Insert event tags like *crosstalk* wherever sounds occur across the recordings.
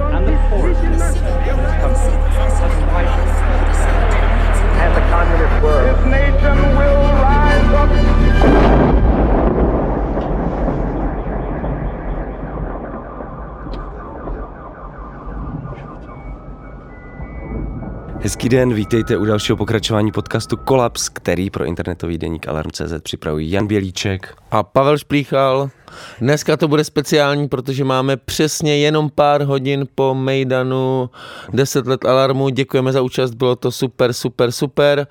and the 10% of widened. And the communist world. This nation will rise up. Hezký den, vítejte u dalšího pokračování podcastu Kolaps, který pro internetový deník Alarm.cz připravují Jan Bělíček. a Pavel Šplíchal. Dneska to bude speciální, protože máme přesně jenom pár hodin po Mejdanu 10 let alarmu. Děkujeme za účast, bylo to super, super, super.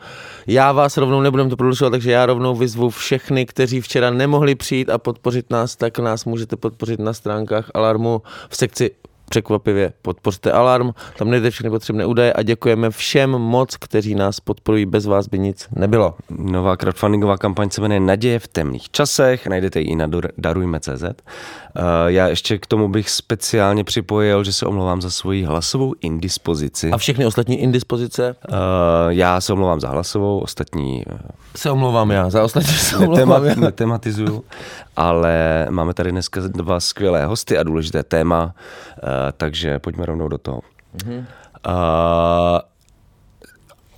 Já vás rovnou nebudem to prodlužovat, takže já rovnou vyzvu všechny, kteří včera nemohli přijít a podpořit nás, tak nás můžete podpořit na stránkách alarmu v sekci překvapivě podpořte Alarm, tam najdete všechny potřebné údaje a děkujeme všem moc, kteří nás podporují, bez vás by nic nebylo. Nová crowdfundingová kampaň se jmenuje Naděje v temných časech, najdete ji i na dar- darujme.cz. Uh, já ještě k tomu bych speciálně připojil, že se omlouvám za svoji hlasovou indispozici. A všechny ostatní indispozice Uh, já se omlouvám za hlasovou, ostatní uh, se omlouvám já, za ostatní se netema- omlouvám já. netematizuju, ale máme tady dneska dva skvělé hosty a důležité téma, takže pojďme rovnou do toho. Uh,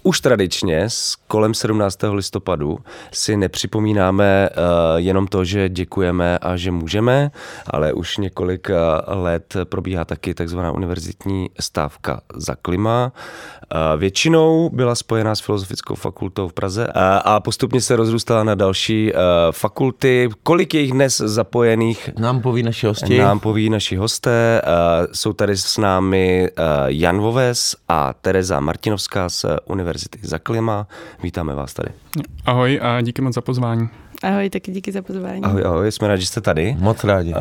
už tradičně s kolem 17. listopadu si nepřipomínáme uh, jenom to, že děkujeme a že můžeme, ale už několik uh, let probíhá taky takzvaná univerzitní stávka za klima. Uh, většinou byla spojená s Filozofickou fakultou v Praze uh, a postupně se rozrůstala na další uh, fakulty. Kolik je jich dnes zapojených? Nám poví naši hosti. Nám poví naši hosté. Uh, jsou tady s námi uh, Jan Voves a Tereza Martinovská z Univerzity za klima. Vítáme vás tady. Ahoj a díky moc za pozvání. Ahoj, taky díky za pozvání. Ahoj, ahoj, jsme rádi, že jste tady. Moc rádi. Uh,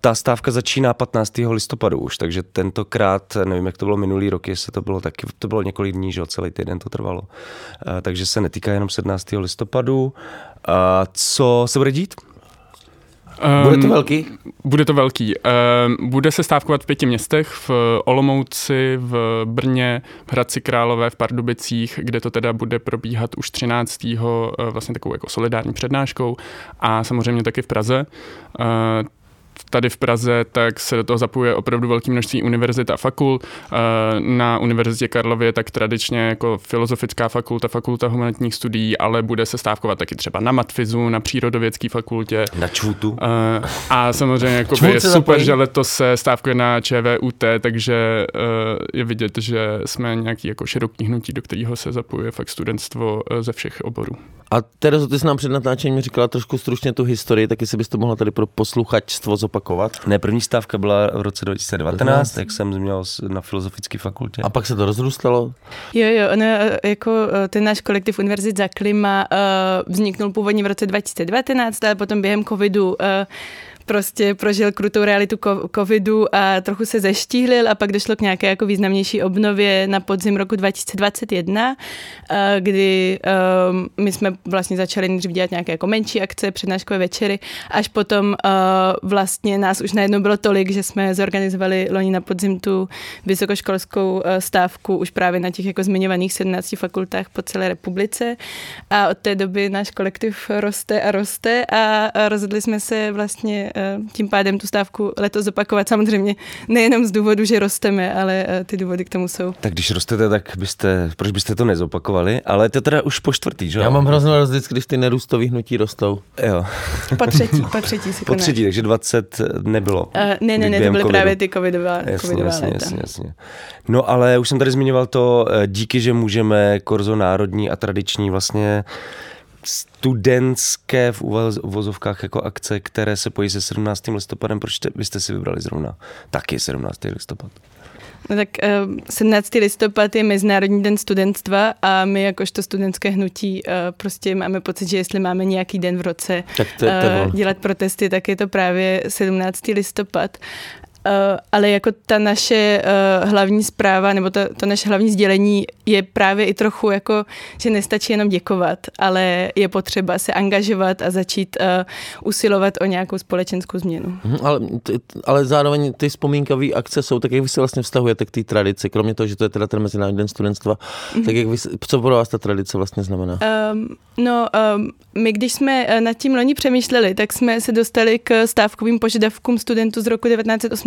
ta stávka začíná 15. listopadu už, takže tentokrát, nevím, jak to bylo minulý rok, jestli to bylo taky, to bylo několik dní, že jo, celý týden to trvalo. Uh, takže se netýká jenom 17. listopadu. Uh, co se bude dít? Bude to Ehm, velký? Bude to velký. Ehm, Bude se stávkovat v pěti městech, v Olomouci, v Brně, v Hradci Králové, v Pardubicích, kde to teda bude probíhat už 13. eh, vlastně takovou jako solidární přednáškou a samozřejmě taky v Praze. Eh, Tady v Praze tak se do toho zapojuje opravdu velké množství univerzit a fakult. Eh, Na Univerzitě Karlově tak tradičně jako filozofická fakulta, fakulta humanitních studií, ale bude se stávkovat taky třeba na Matfizu, na Přírodovědské fakultě. Na čvutu? Uh, a samozřejmě jako je se super, zapojí. že letos se stávkuje na ČVUT, takže uh, je vidět, že jsme nějaký jako široký hnutí, do kterého se zapojuje fakt studentstvo ze všech oborů. A Terezo, ty jsi nám před natáčením říkala trošku stručně tu historii, tak jestli bys to mohla tady pro posluchačstvo zopakovat. Ne, první stávka byla v roce 2019, jak jsem měl na Filozofické fakultě. A pak se to rozrůstalo. Jo, jo, ono, jako eh, ten náš kolektiv Univerzit za klima eh, vzniknul původně v roce 2019, ale potom během covidu eh, prostě prožil krutou realitu covidu a trochu se zeštíhlil a pak došlo k nějaké jako významnější obnově na podzim roku 2021, eh, kdy eh, my jsme vlastně začali nejdřív dělat nějaké jako menší akce, přednáškové večery, až potom eh, vlastně nás už najednou bylo tolik, že jsme zorganizovali loni na podzim tu vysokoškolskou eh, stávku už právě na těch jako zmiňovaných 17 fakultách po celé republice. A od té doby náš kolektiv roste a roste a rozhodli jsme se vlastně tím pádem tu stávku letos zopakovat. Samozřejmě nejenom z důvodu, že rosteme, ale eh, ty důvody k tomu jsou. Tak když rostete, tak byste, proč byste to nezopakovali? Ale to teda už po čtvrtý, že jo? Já mám hroznou radost vždycky, když ty nerůstový hnutí rostou. Jo, Po třetí, po třetí si *laughs* po třetí, takže 20 nebylo. Uh, ne, ne, ne, to byly covidu. právě ty covidová, Jasně, covidová jasně, léta. jasně, jasně. No ale už jsem tady zmiňoval to, eh, díky, že můžeme Korzo národní a tradiční vlastně studentské v uvozovkách jako akce, které se pojí se 17. listopadem, proč te, byste si vybrali zrovna taky 17. listopad? No tak eh, 17. listopad je Mezinárodní den studentstva a my jakožto studentské hnutí eh, prostě máme pocit, že jestli máme nějaký den v roce Tak to to eh, dělat protesty, tak je to právě 17. listopad. Ale jako ta naše uh, hlavní zpráva, nebo to, to naše hlavní sdělení je právě i trochu jako, že nestačí jenom děkovat, ale je potřeba se angažovat a začít uh, usilovat o nějakou společenskou změnu. Mhm, ale, ale zároveň ty vzpomínkové akce jsou, tak jak vy se vlastně vztahujete k té tradici, kromě toho, že to je teda ten Mezinárodní den studentstva, mm-hmm. tak jak vy, co pro vás ta tradice vlastně znamená? Um, no, um, my když jsme nad tím loni přemýšleli, tak jsme se dostali k stávkovým požadavkům studentů z roku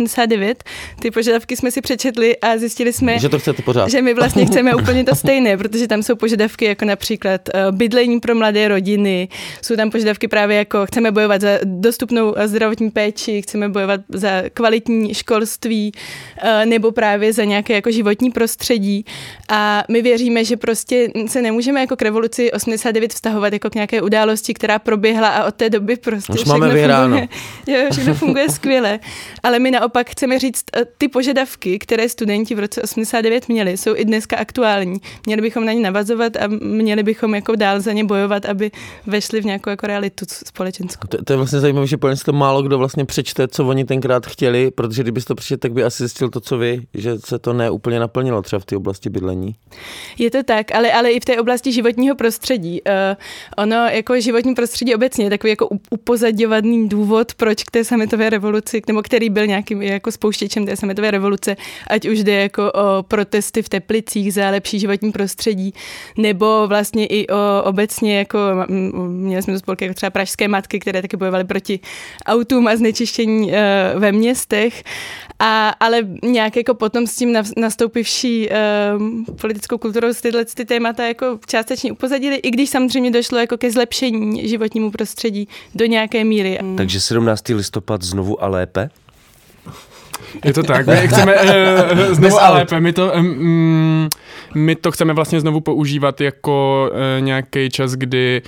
1989. Ty požadavky jsme si přečetli a zjistili jsme, že to chcete pořád. Že my vlastně *laughs* chceme úplně to stejné, protože tam jsou požadavky jako například uh, bydlení pro mladé rodiny, jsou tam požadavky právě jako chceme bojovat za dostupnou zdravotní péči, chceme bojovat za kvalitní školství uh, nebo právě za nějaké jako životní prostředí. A my věříme, že prostě se nemůžeme jako k revoluci 89 vztahovat jako k nějaké události, která proběhla a od té doby prostě Už máme vyhráno. Funguje, *laughs* jo, všechno funguje *laughs* skvěle. Ale my naopak chceme říct, eh, ty požadavky, které studenti v roce 89 měli, jsou i dneska aktuální. Měli bychom na ně navazovat a měli bychom jako dál za ně bojovat, aby vešli v nějakou jako realitu společenskou. To, to je vlastně zajímavé, že plně to málo kdo vlastně přečte, co oni tenkrát chtěli, protože kdybyste to přečetl, tak by asi zjistil to, co vy, že se to neúplně naplnilo třeba v té oblasti bydlení. Je to tak, ale, ale i v té oblasti životního prostředí. Uh, ono jako životní prostředí obecně je takový jako upozadňovaný důvod, proč k té sametové revoluci, nebo který byl nějakým jako spouštěčem té sametové revoluce, ať už jde jako o protesty v Teplicích za lepší životní prostředí, nebo vlastně i o obecně jako, měli jsme to spolky jako třeba pražské matky, které taky bojovaly proti autům a znečištění uh, ve městech, a, ale nějak jako potom s tím nastoupivší uh, politickou kulturou tyhle ty témata jako částečně upozadili, i když samozřejmě došlo jako ke zlepšení životnímu prostředí do nějaké míry. Takže 17. listopad znovu a lépe? Je to tak, my *laughs* chceme uh, znovu a lépe, my to, um, my to chceme vlastně znovu používat jako uh, nějaký čas, kdy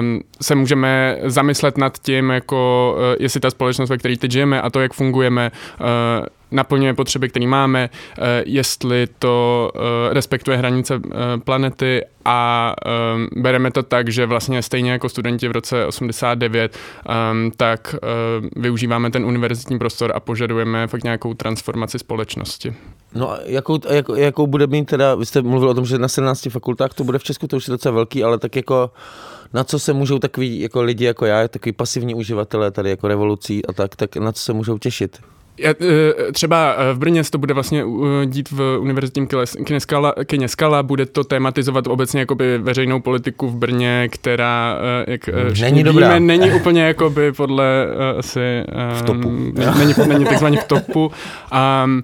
um, se můžeme zamyslet nad tím, jako uh, jestli ta společnost, ve které teď žijeme a to, jak fungujeme, uh, naplňuje potřeby, které máme, eh, jestli to eh, respektuje hranice eh, planety a bereme to tak, že vlastně stejně jako studenti v roce 89, tak využíváme ten univerzitní prostor a požadujeme fakt nějakou transformaci společnosti. No a jakou, jakou, jakou bude mít teda, vy jste mluvil o tom, že na 17 fakultách to bude v Česku, to už je docela velký, ale tak jako na co se můžou takový jako lidi jako já, takový pasivní uživatelé tady jako revolucí a tak, tak na co se můžou těšit? Já, e, třeba e, v Brně se to bude vlastně e, dít v univerzitním kině Skala, kině Skala, bude to tematizovat obecně jakoby veřejnou politiku v Brně, která, jak není víme, dobrá. není *laughs* úplně jakoby podle asi... V topu. Není, není takzvaně v topu. Um,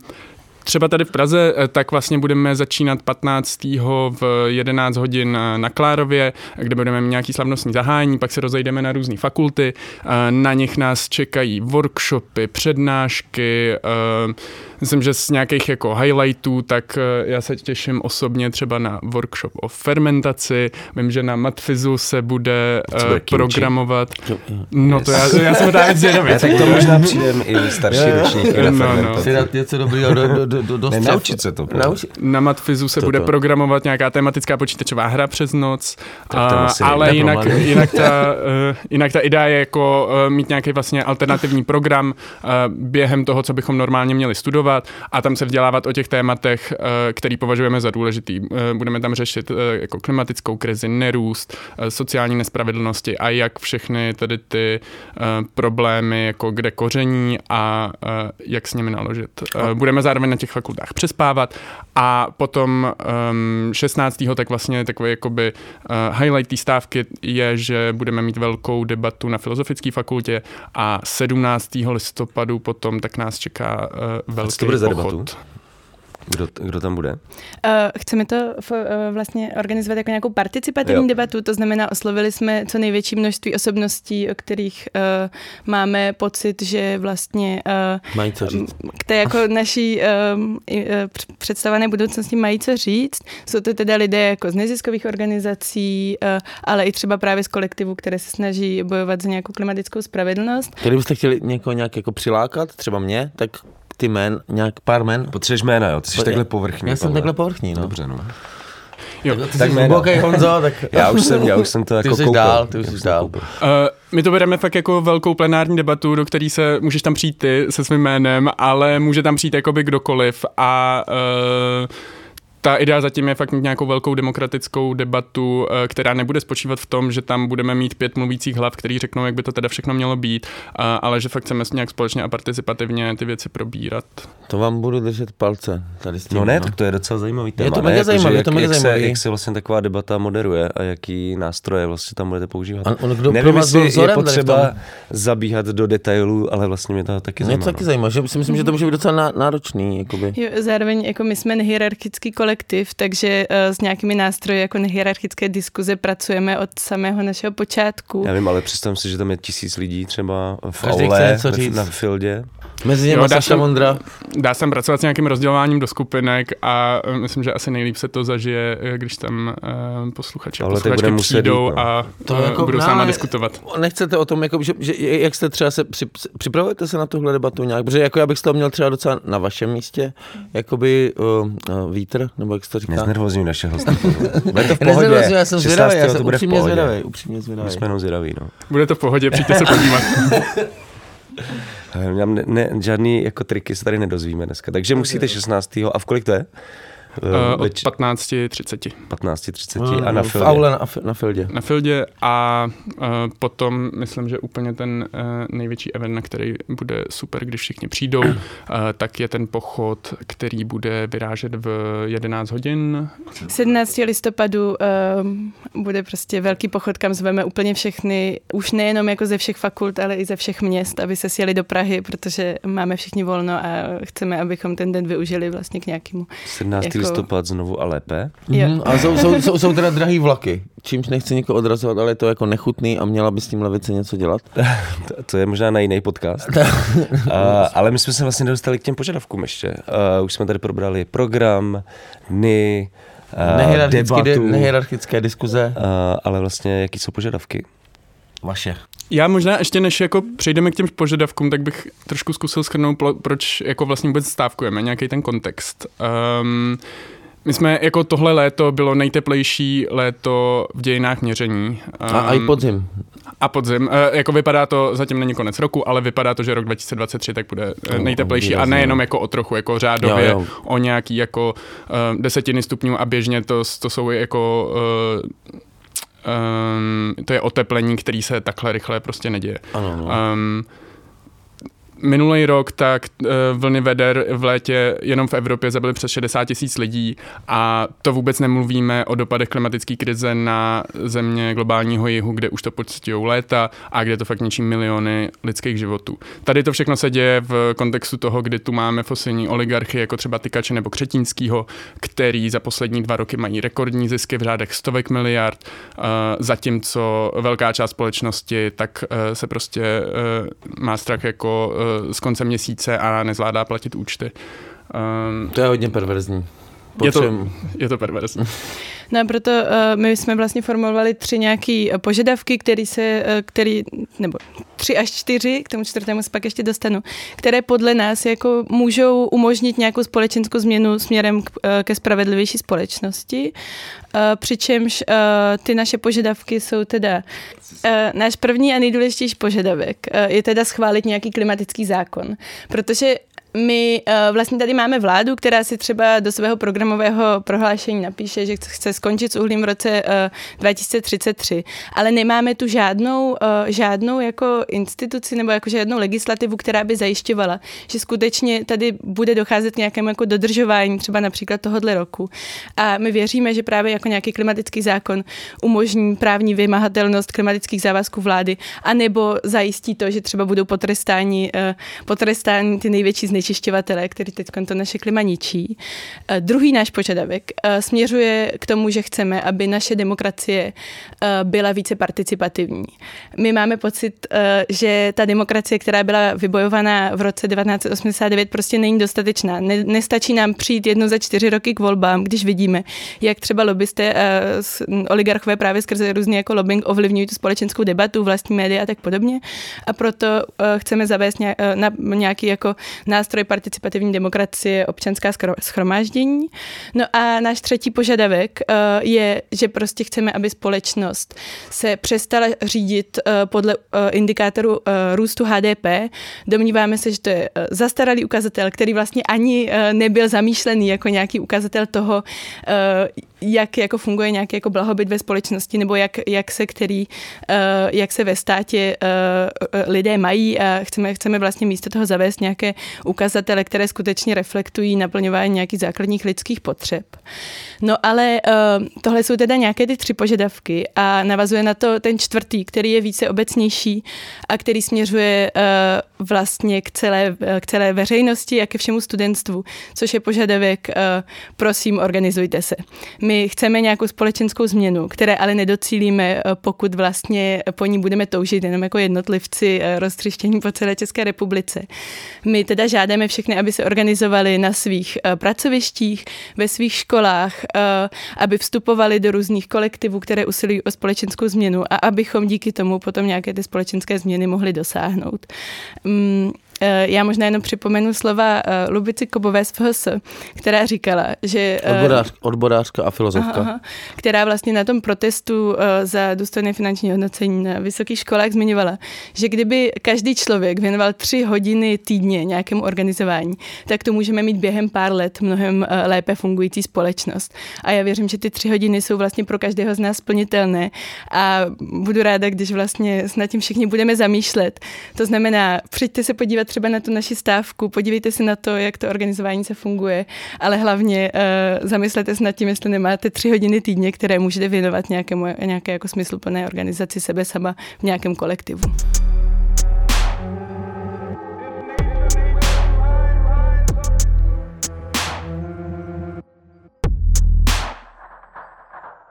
Třeba tady v Praze, eh, tak vlastně budeme začínat 15. v 11 hodin eh, na Klárově, kde budeme mít nějaký slavnostní zahájení, pak se rozejdeme na různé fakulty, eh, na nich nás čekají workshopy, přednášky, Myslím, že z nějakých jako highlightů, tak já se těším osobně třeba na workshop o fermentaci. Vím, že na Matfizu se bude uh, programovat. No to já, já jsem právě *laughs* zvědavý. tak to možná přijdem i starší ročníky na no, no. Si dát něco dobrého do, do, do, do, do Naučit se to. Nauči... Na Matfizu se to bude to. programovat nějaká tematická počítačová hra přes noc, a, ale jinak, jinak, *laughs* ta, uh, jinak ta idea je jako uh, mít nějaký vlastně alternativní program uh, během toho, co bychom normálně měli studovat a tam se vzdělávat o těch tématech, eh, který považujeme za důležitý. Eh, budeme tam řešit eh, jako klimatickou krizi, nerůst, sociální nespravedlnosti a jak všechny tedy ty problémy, jako kde koření a jak s nimi naložit. Budeme zároveň na těch fakultách přespávat a potom 16. Ehm, tak vlastně takový jakoby highlight té stávky je, že budeme mít velkou debatu na Filozofické fakultě a 17. listopadu potom tak nás čeká velký to bude za debatu? Kdo, kdo tam bude? Uh, chceme to v, uh, vlastně organizovat jako nějakou participativní jo. debatu, to znamená, oslovili jsme co největší množství osobností, o kterých uh, máme pocit, že vlastně uh, mají co říct. k té jako naší uh, uh, představené budoucnosti mají co říct. Jsou to teda lidé jako z neziskových organizací, uh, ale i třeba právě z kolektivů, které se snaží bojovat za nějakou klimatickou spravedlnost. Kdybyste chtěli někoho nějak jako přilákat, třeba mě, tak ty men, nějak pár men. Potřebuješ jména, jo? Ty jsi takhle povrchní. Já jsem takhle povrchní, no. Dobře, no. Jo. Ty Tak jsi hluboký Honzo, tak *laughs* Já už jsem, já už jsem to ty jako jsi koupil. dál, ty už jsi dál. Uh, my to bereme fakt jako velkou plenární debatu, do který se můžeš tam přijít ty se svým jménem, ale může tam přijít jakoby kdokoliv a uh, ta idea zatím je fakt mít nějakou velkou demokratickou debatu, eh, která nebude spočívat v tom, že tam budeme mít pět mluvících hlav, který řeknou, jak by to teda všechno mělo být, a- ale že fakt chceme nějak společně a participativně ty věci probírat. To vám budu držet palce tady s tím. No ne, tak to je docela zajímavý téma. to ne? mega že zajímavý, je jak, to mega jak zajímavý. Se, jak se vlastně taková debata moderuje a jaký nástroje vlastně tam budete používat. A on kdo pro Nevím, vás byl jestli je potřeba zabíhat do detailů, ale vlastně mě to taky Mě zajímá. to taky no. zajímá, že si myslím, že to může být docela ná- náročný. Jakoby. Jo, zároveň jako my jsme kolektiv, takže uh, s nějakými nástroji jako nehierarchické diskuze pracujeme od samého našeho počátku. Já vím, ale představím si, že tam je tisíc lidí třeba v Každý chce aule, něco ve- říct. na fieldě. Mezi Jo, nimi dá Saša se- Vondra. Dá se tam pracovat s nějakým rozdělováním do skupinek a eh, myslím, že asi nejlíp se to zažije, eh, když tam uh, posluchači a posluchačky muset přijdou jít, no. a To to jako- budou s náma diskutovat. Nechcete o tom, jako, že, že, jak jste třeba se při, připravujete se na tuhle debatu nějak? Protože jako já bych z toho měl třeba docela na vašem místě, jakoby uh, uh, vítr, nebo jak se to říká? Neznervozňuj naše hosty. *laughs* Bude to v pohodě. Já jsem zvědavý, já 16. jsem to bude v upřímně pohodě. zvědavý, upřímně My zvědavý. jsme jenom zvědaví, no. Bude to v pohodě, přijďte se podívat. *laughs* Ne, ne, žádný jako triky se tady nedozvíme dneska. Takže musíte 16. A v kolik to je? Uh, Uh, od 15.30 15.30 a na v filmě. aule na, na fieldě. na Fieldě a uh, potom myslím, že úplně ten uh, největší event, na který bude super, když všichni přijdou, uh, *clears throat* tak je ten pochod, který bude vyrážet v 11 hodin. 17. listopadu um, bude prostě velký pochod, kam zveme úplně všechny, už nejenom jako ze všech fakult, ale i ze všech měst, aby se sjeli do Prahy, protože máme všichni volno a chceme, abychom ten den využili vlastně k nějakému. 17. jako- listopad znovu a lépe. Mhm. A jsou, jsou, jsou, jsou teda drahý vlaky, čímž nechci nikoho odrazovat, ale je to jako nechutný a měla by s tím levice něco dělat. *laughs* To, to je možná na jiný podcast. *laughs* uh, ale my jsme se vlastně nedostali k těm požadavkům ještě. Uh, už jsme tady probrali program, dny, uh, Nehierarchické, debatu, nehierarchické diskuze. uh, ale vlastně jaký jsou požadavky? Vaše. Já možná ještě než jako přejdeme k těm požadavkům, tak bych trošku zkusil schrnout, proč jako vlastně vůbec stávkujeme, nějaký ten kontext. Um, my jsme, jako tohle léto bylo nejteplejší léto v dějinách měření. Um, A, a i podzim. A podzim. E, jako vypadá to, zatím není konec roku, ale vypadá to, že rok 2023 tak bude No, nejteplejší. A nejenom no. jako o trochu, jako řádově Jo, jo. o nějaký jako uh, desetiny stupňů a běžně to, to jsou jako uh, um, to je oteplení, který se takhle rychle prostě neděje. Ano, no. Um, Minulý rok tak uh, vlny veder v létě jenom v Evropě zabily přes 60 tisíc lidí a to vůbec nemluvíme o dopadech klimatické krize na země globálního jihu, kde už to pocitují léta a kde to fakt ničí miliony lidských životů. Tady to všechno se děje v kontextu toho, kdy tu máme fosilní oligarchy, jako třeba Tykače nebo Křetínskýho, který za poslední dva roky mají rekordní zisky v řádech stovek miliard, uh, zatímco velká část společnosti tak uh, se prostě má strach jako z konce měsíce a nezvládá platit účty. Um, To je hodně perverzní. Je, to, je to perverzní. *laughs* No a proto uh, my jsme vlastně formulovali tři nějaké požadavky, který se, uh, který, nebo tři až čtyři, k tomu čtvrtému se pak ještě dostanu, které podle nás jako můžou umožnit nějakou společenskou změnu směrem k, uh, ke spravedlivější společnosti. Uh, přičemž uh, ty naše požadavky jsou teda, uh, náš první a nejdůležitější požadavek uh, je teda schválit nějaký klimatický zákon, protože my uh, vlastně tady máme vládu, která si třeba do svého programového prohlášení napíše, že chce skončit s uhlím v roce uh, 2033, ale nemáme tu žádnou, uh, žádnou jako instituci nebo jako žádnou legislativu, která by zajišťovala, že skutečně tady bude docházet k nějakému jako dodržování třeba například tohohle roku. A my věříme, že právě jako nějaký klimatický zákon umožní právní vymahatelnost klimatických závazků vlády, anebo zajistí to, že třeba budou potrestáni, uh, potrestáni ty největší znečišťovatelé, který teď to naše klima ničí. Uh, druhý náš požadavek uh, směřuje k tomu, že chceme, aby naše demokracie uh, byla více participativní. My máme pocit, že ta demokracie, která byla vybojovaná v roce 1989, prostě není dostatečná. Ne, nestačí nám přijít jedno za čtyři roky k volbám, když vidíme, jak třeba lobbysté, uh, oligarchové právě skrze různě jako lobbying ovlivňují tu společenskou debatu, vlastní média a tak podobně. A proto chceme zavést nějaký jako nástroj nástroj participativní demokracie občanská schromáždění. No a náš třetí požadavek uh, je, že prostě chceme, aby společnost se přestala řídit uh, podle uh, indikátoru růstu HDP. Domníváme se, že to je zastaralý ukazatel, který vlastně ani nebyl zamýšlený jako nějaký ukazatel toho, jak jako funguje nějaký jako blahobyt ve společnosti nebo jak, jak se který, jak se ve státě lidé mají a chceme, chceme vlastně místo toho zavést nějaké ukazatele, které skutečně reflektují naplňování nějakých základních lidských potřeb. No ale uh, tohle jsou teda nějaké ty tři požadavky a navazuje na to ten čtvrtý, který je více obecnější a který směřuje uh, vlastně k celé, k celé veřejnosti a ke všemu studentstvu, což je požadavek, uh, prosím, organizujte se. My chceme nějakou společenskou změnu, které ale nedocílíme, pokud vlastně po ní budeme toužit jenom jako jednotlivci roztřištění po celé České republice. My teda žádáme všechny, aby se organizovali na svých pracovištích, ve svých školách, Eh, aby vstupovali do různých kolektivů, které usilují o společenskou změnu a abychom díky tomu potom nějaké ty společenské změny mohli dosáhnout. Mm, Eh, já možná jenom připomenu slova eh, Lubici Kobové z FHS, která říkala, že... Eh, Odborář, odborářka a filozofka. Aha, aha, která vlastně na tom protestu za důstojné finanční hodnocení na vysokých školách zmiňovala, že kdyby každý člověk věnoval tři hodiny týdně nějakému organizování, tak to můžeme mít během pár let mnohem lépe fungující společnost. A já věřím, že ty tři hodiny jsou vlastně pro každého z nás splnitelné a budu ráda, když vlastně s tím všichni budeme zamýšlet. To znamená, přijďte se podívat třeba na tu naši stávku, podívejte se na to, jak to organizování se funguje, ale hlavně uh, zamyslete se nad tím, jestli nemáte tři hodiny týdně, které můžete věnovat nějakému, nějaké jako smysluplné organizaci sebe sama v nějakém kolektivu.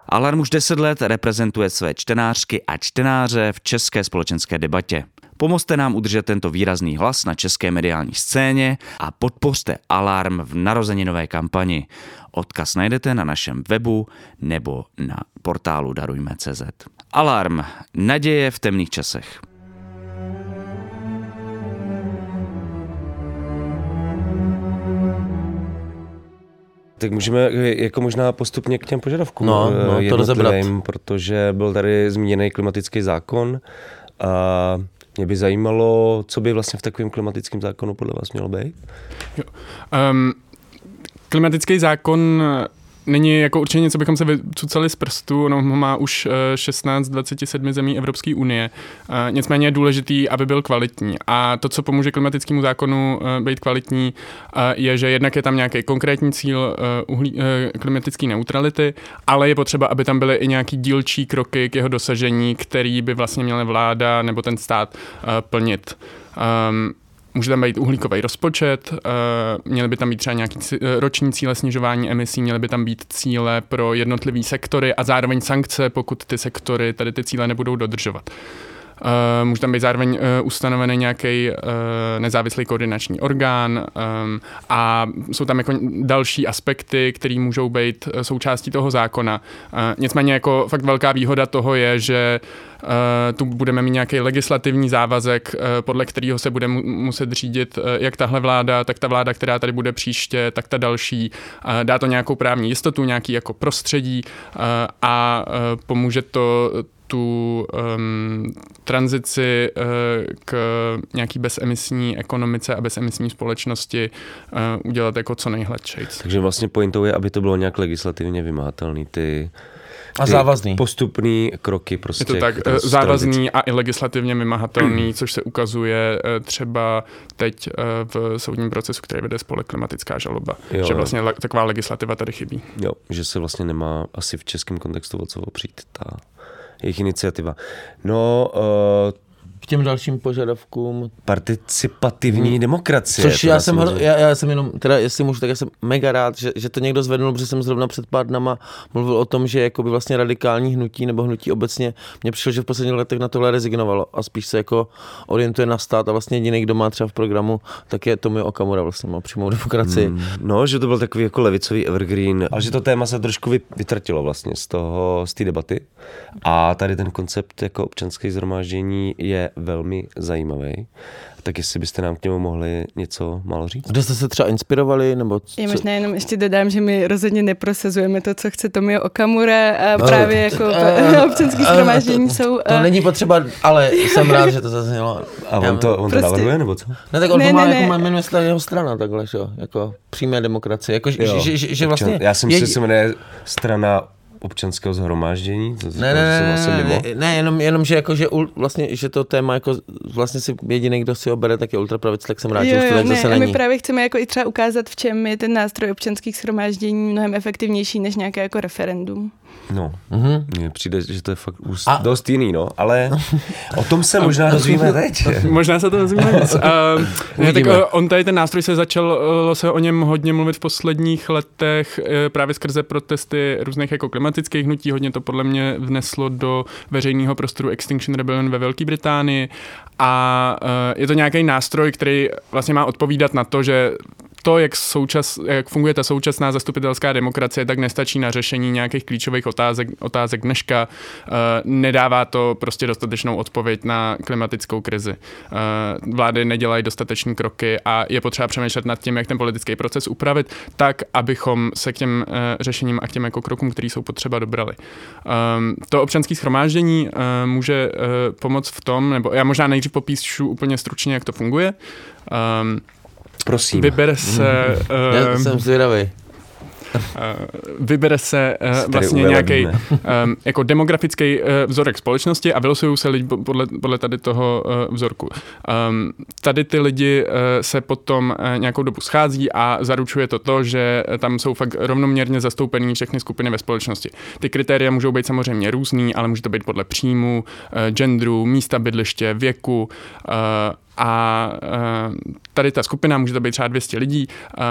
Alarm už 10 let reprezentuje své čtenářky a čtenáře v české společenské debatě. Pomozte nám udržet tento výrazný hlas na české mediální scéně a podpořte Alarm v narozeninové kampani. Odkaz najdete na našem webu nebo na portálu darujme.cz. Alarm. Naděje v temných časech. Tak můžeme jako možná postupně k těm požadavkům no, no, to rozebrat. protože byl tady zmíněný klimatický zákon a mě by zajímalo, co by vlastně v takovém klimatickém zákonu podle vás mělo být? Jo. Um, klimatický zákon není jako určitě něco, bychom se vycucali z prstu, ono má už 16 27 zemí Evropské unie. Eh, nicméně je důležitý, aby byl kvalitní. A to, co pomůže klimatickému zákonu eh, být kvalitní, eh, je, že jednak je tam nějaký konkrétní cíl uhlí, klimatické neutrality, ale je potřeba, aby tam byly i nějaký dílčí kroky k jeho dosažení, který by vlastně měla vláda nebo ten stát plnit. Um, Může tam být uhlíkový rozpočet, uh, měly by tam být třeba nějaký eh, roční cíle snižování emisí, měly by tam být cíle pro jednotlivé sektory a zároveň sankce, pokud ty sektory tady ty cíle nebudou dodržovat. Uh, může tam být zároveň uh, ustanovený nějaký uh, nezávislý koordinační orgán um, a jsou tam jako další aspekty, které můžou být součástí toho zákona. Nicméně jako fakt velká výhoda toho je, že tu budeme mít nějaký legislativní závazek, podle kterého se bude mu- muset řídit jak tahle vláda, tak ta vláda, která tady bude příště, tak ta další. Dá to nějakou právní jistotu, nějaký jako prostředí a pomůže to tu um, tranzici uh, k nějaký bezemisní ekonomice a bezemisní společnosti uh, udělat jako co nejhladší. Takže vlastně pointou je, aby to bylo nějak legislativně vymahatelný, ty a závazný. Postupný kroky prostě. Je to tak, eh, závazný a i legislativně vymahatelný, *clears throat* což se ukazuje třeba teď v soudním procesu, který vede spolek klimatická žaloba. Jo, že vlastně jo. taková legislativa tady chybí. Jo, že se vlastně nemá asi v českém kontextu o co opřít ta jejich iniciativa. No, uh, těm dalším požadavkům. Participativní hmm. demokracie. Což já jsem, já, já jsem jenom, teda jestli můžu, tak já jsem mega rád, že, že to někdo zvednul, protože jsem zrovna před pár dnama mluvil o tom, že jakoby vlastně radikální hnutí nebo hnutí obecně, mně přišlo, že v posledních letech na tohle rezignovalo a spíš se jako orientuje na stát a vlastně jediný, kdo má třeba v programu, tak je Tomio Okamura vlastně má přímou demokracii. Hmm. No, že to byl takový jako levicový evergreen a že to téma se trošku vytratilo vlastně z toho, z té debaty a tady ten koncept jako občanské zhromáždění je velmi zajímavý. Tak jestli byste nám k němu mohli něco málo říct? Kde jste se třeba inspirovali? Nebo co? Já možná jenom ještě dodám, že my rozhodně neprosazujeme to, co chce Tomio Okamura a právě jako eh, *laughs* občanský eh, schromáždění to- jsou... To není potřeba, ale jsem rád, že to zaznělo. A on to, on to Prostě- navrhuje, nebo co? Ne, tak on Ne, to má, ne, jako jmenuje jeho strana takhle, že jo, jako přímé demokracie, jako, že, Jo, že, že, že vlastně... já si, že se jmenuje strana občanského zhromáždění. To, Ne, ne, ne, asi ne, ne, ne, jenom, jenom, že jako, že ul, vlastně, že to téma jako vlastně si jediný, kdo si obere, tak je ultrapravic, tak jsem rád, že Jo, už to tak ne, zase a my není. právě chceme jako i třeba ukázat, v čem je ten nástroj občanských shromáždění mnohem efektivnější než nějaké jako referendum. No, Mhm. mně přijde, že to je fakt úst, A- dost jiný, no, ale o tom se *laughs* možná dozvíme teď. *laughs* Možná se to dozvíme. Uh, *laughs* ne, tak uh, on tady ten nástroj se začal uh, se o něm hodně mluvit v posledních letech uh, právě skrze protesty různých jako klimatických hnutí. Hodně to podle mě vneslo do veřejného prostoru Extinction Rebellion ve Velké Británii a uh, je to nějaký nástroj, který vlastně má odpovídat na to, že to, jak, součas, jak funguje ta současná zastupitelská demokracie, tak nestačí na řešení nějakých klíčových otázek, otázek dneška. Uh, nedává to prostě dostatečnou odpověď na klimatickou krizi. Uh, vlády nedělají dostatečné kroky a je potřeba přemýšlet nad tím, jak ten politický proces upravit tak, abychom se k těm uh, řešením a k těm jako krokům, které jsou potřeba, dobrali. Um, to občanské schromáždění může pomoct v tom, nebo já možná nejdřív popíšu úplně stručně, jak to funguje. Um, Prosím. Vybere se, Já uh, jsem zvědavý. vybere se uh, vlastně nějaký um, *laughs* jako demografický uh, vzorek společnosti a vylosují se lidi po- podle, podle tady toho uh, vzorku. Um, tady ty lidi uh, se potom uh, nějakou dobu schází a zaručuje to to, že tam jsou fakt rovnoměrně zastoupený všechny skupiny ve společnosti. Ty kritéria můžou být samozřejmě různý, ale může to být podle příjmu, uh, genderu, místa bydliště, věku, uh, a uh, tady ta skupina, může to být třeba 200 lidí,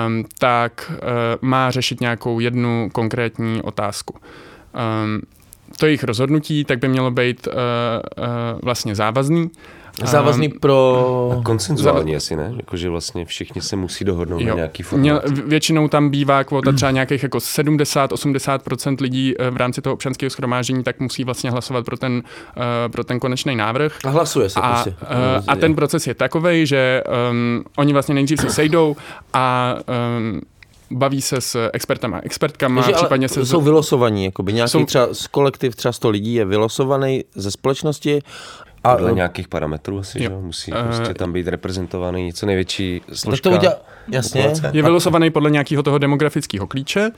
um, tak uh, má řešit nějakou jednu konkrétní otázku. To jejich rozhodnutí tak by mělo být vlastně závazný. Závazný Um, pro... Koncenzuální asi, ne? Jakože vlastně všichni se musí dohodnout na Jo. nějaký Měl, formát. většinou tam bývá kvota třeba nějakých jako 70-80% lidí eh, v rámci toho občanského schromáždění, tak musí vlastně hlasovat pro ten, uh, pro ten konečný návrh. A hlasuje se A, prostě. uh, a ten proces je takový, že um, oni vlastně nejdřív se sejdou a um, baví se s expertama, expertkama, Takže případně se... jsou vylosovaní, jakoby nějaký Jsou- třeba z kolektiv třeba 100 lidí je vylosovaný ze společnosti a Podle nějakých parametrů asi, Jo. že? Musí Eh, prostě tam být reprezentovaný co největší tak složka. to udělá, jasně, populace. Je vylosovaný podle nějakého toho demografického klíče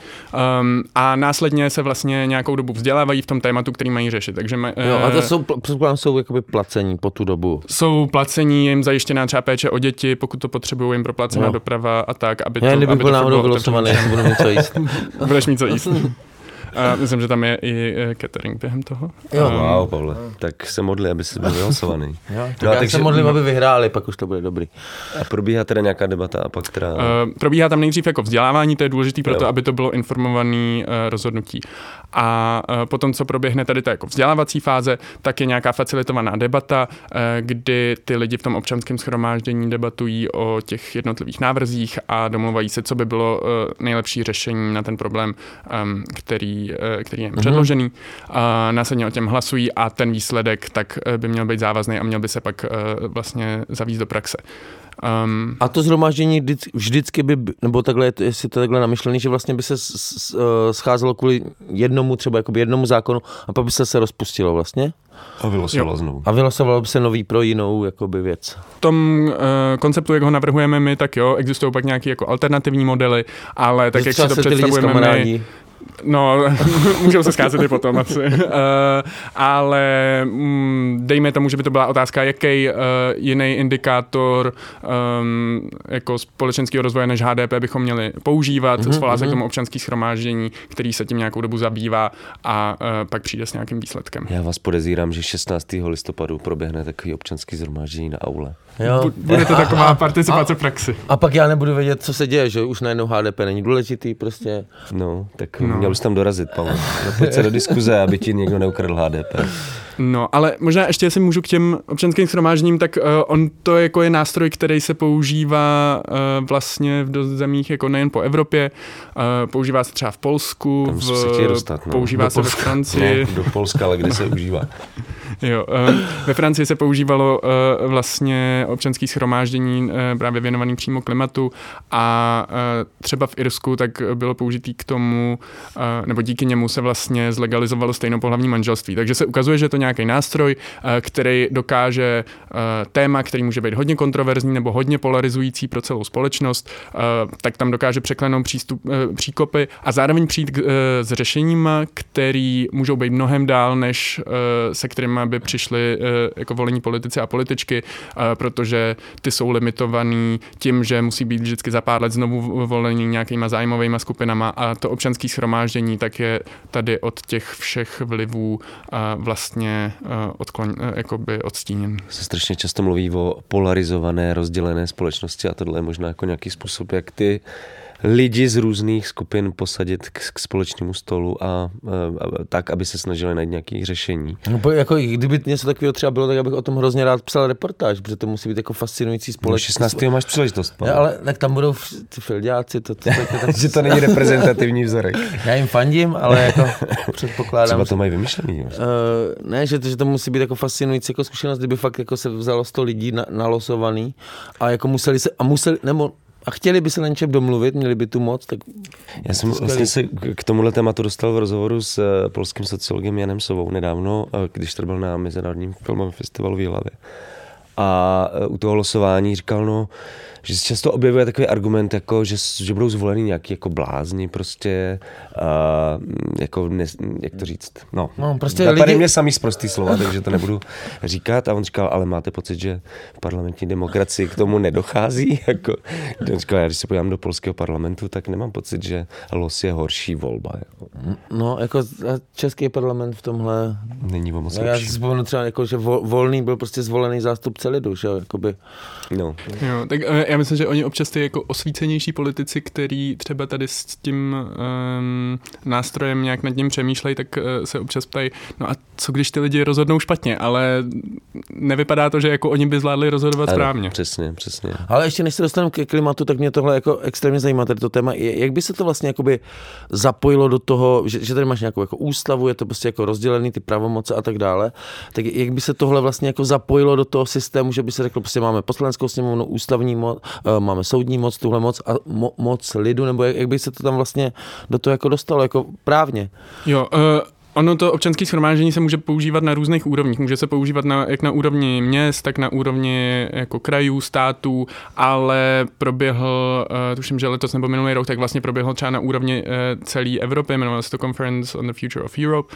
um, a následně se vlastně nějakou dobu vzdělávají v tom tématu, který mají řešit. Takže ma, jo, a to eh, jsou, předpokládám, jsou jakoby placení po tu dobu. jsou placení, jim zajištěná třeba péče o děti, pokud to potřebují, jim proplacená Jo. doprava a tak, aby Já to, aby byl náhodou bylo vylosovaný, *laughs* budu mít co jíst. Budeš mít co jíst. *laughs* A myslím, že tam je i eh, catering během toho. Jo. Um, Wow, Pavle, tak se modli, aby se byl vylosovaný. *laughs* Jo, tak No a já takže- se modlím, aby vyhráli, pak už to bude dobrý. A probíhá teda nějaká debata a pak teda... Uh, probíhá tam nejdřív jako vzdělávání, to je důležité pro to, aby to bylo informované uh, rozhodnutí. A uh, potom, co proběhne tady ta jako vzdělávací fáze, tak je nějaká facilitovaná debata, uh, kdy ty lidi v tom občanském schromáždění debatují o těch jednotlivých návrzích a domluvají se, co by bylo uh, nejlepší řešení na ten problém, který, který je jim předložený. A následně o těm hlasují a ten výsledek tak by měl být závazný a měl by se pak vlastně zavíst do praxe. Um, A to zhromáždění vždycky, vždycky by, nebo takhle, je to- jestli to je takhle namyšlený, že vlastně by se s- s- eh, scházelo kvůli jednomu, třeba jakoby jednomu zákonu a pak by se se rozpustilo vlastně? A vylosovalo znovu. A vylosovalo by se nový pro jinou jakoby věc. V tom uh, konceptu, jak ho navrhujeme my, tak jo, existují pak nějaké jako alternativní modely, ale tak, Že jak si to představujeme my. No, *laughs* můžou se scházet i potom asi, uh, *laughs* ale mm, dejme tomu, že by to byla otázka, jaký uh, jiný indikátor um, jako společenského rozvoje než HDP bychom měli používat, mm-hmm, svolá se k tomu občanský schromáždění, který se tím nějakou dobu zabývá a uh, pak přijde s nějakým výsledkem. Já vás podezírám, že 16. listopadu proběhne takový občanský zhromáždění na aule. Jo. Bude to taková participace v praxi. A pak já nebudu vědět, co se děje, že už najednou HDP není důležitý, prostě. No, tak no. měl bys tam dorazit, Pavel. No, pojď se do diskuze, aby ti někdo neukradl HDP. No, ale možná ještě, jestli můžu k těm občanským shromážděním, tak uh, on to jako je nástroj, který se používá uh, vlastně v dost zemích, jako nejen po Evropě. Uh, používá se třeba v Polsku, Tam v, se chtějí dostat, no. používá Do se ve Polska. Francii. Ne, do Polska, ale kde se užívá. *laughs* Jo, uh, ve Francii se používalo uh, vlastně občanský schromáždění uh, právě věnovaný přímo klimatu a uh, třeba v Irsku tak bylo použitý k tomu, uh, nebo díky němu se vlastně zlegalizovalo stejnopohlavní manželství. Takže se ukazuje, že je to nějaký nástroj, který dokáže téma, který může být hodně kontroverzní nebo hodně polarizující pro celou společnost, tak tam dokáže překlenout přístup, příkopy a zároveň přijít s řešením, který můžou být mnohem dál, než se kterými by přišli jako volení politici a političky, uh, protože ty jsou limitovaný tím, že musí být vždycky za pár let znovu volení nějakýma zájmovými skupinama a to občanské schromáždění tak je tady od těch všech vlivů uh, vlastně odklon, uh, jakoby odstíněn. Se strašně často mluví o polarizované, rozdělené společnosti a tohle je možná jako nějaký způsob, jak ty lidi z různých skupin posadit k, k společnému stolu a, a, a tak, aby se snažili najít nějaké řešení. No, jako, kdyby něco takového třeba bylo, tak bych o tom hrozně rád psal reportáž, protože to musí být jako fascinující společnost. No, 16. máš příležitost. Ja, ale tak tam budou ty filďáci, to, to, to, to, *laughs* to že to není reprezentativní vzorek. Já jim fandím, ale jako *laughs* předpokládám. Třeba to mají vymyšlený. Uh, ne, že to, že to musí být jako fascinující jako zkušenost, kdyby fakt jako se vzalo 100 lidí na, nalosovaný a jako museli se, a museli, nebo a chtěli by se na něčem domluvit, měli by tu moc, tak... Já jsem vlastně se k tomuhle tématu dostal v rozhovoru s eh, polským sociologem Janem Sovou nedávno, eh, když to byl na Mezinárodním filmovém festivalu v Jilavě. A eh, u toho losování říkal, no, že se často objevuje takový argument, jako, že, že budou zvoleni nějaký jako blázni, prostě, uh, jako, ne, jak to říct, no. no prostě Napadají lidi... mě samý prostý slova, takže to nebudu říkat. A on říkal, ale máte pocit, že v parlamentní demokracii k tomu nedochází? *laughs* Jako, on říkal, já když se podívám do polského parlamentu, tak nemám pocit, že los je horší volba. Jako. No, jako český parlament v tomhle... Není moc no, Já si vzpomenu třeba, jako, že volný byl prostě zvolený zástupce lidu, že jo, jakoby. No. Jo, tak já myslím, že oni občas ty jako osvícenější politici, který třeba tady s tím um, nástrojem nějak nad ním přemýšlejí, tak uh, se občas ptají, no a co když ty lidi rozhodnou špatně, ale nevypadá to, že jako oni by zvládli rozhodovat ano, správně. Přesně, přesně. Ale ještě než se dostanu ke klimatu, tak mě tohle jako extrémně zajímá, tady to téma. Jak by se to vlastně jakoby zapojilo do toho, že, že tady máš nějakou jako ústavu, je to prostě jako rozdělený ty pravomoce a tak dále, tak jak by se tohle vlastně jako zapojilo do toho systému, že by se řeklo, prostě máme poslaneckou sněmovnu, ústavní moc, máme soudní moc, tuhle moc a mo, moc lidu, nebo jak, jak by se to tam vlastně do toho jako dostalo, jako právně? Jo, uh... Ono to občanské shromáždění se může používat na různých úrovních. Může se používat na, jak na úrovni měst, tak na úrovni jako krajů, států, ale proběhl, uh, tuším, že letos nebo minulý rok, tak vlastně proběhl třeba na úrovni uh, celé Evropy, jmenovalo se to Conference on the Future of Europe.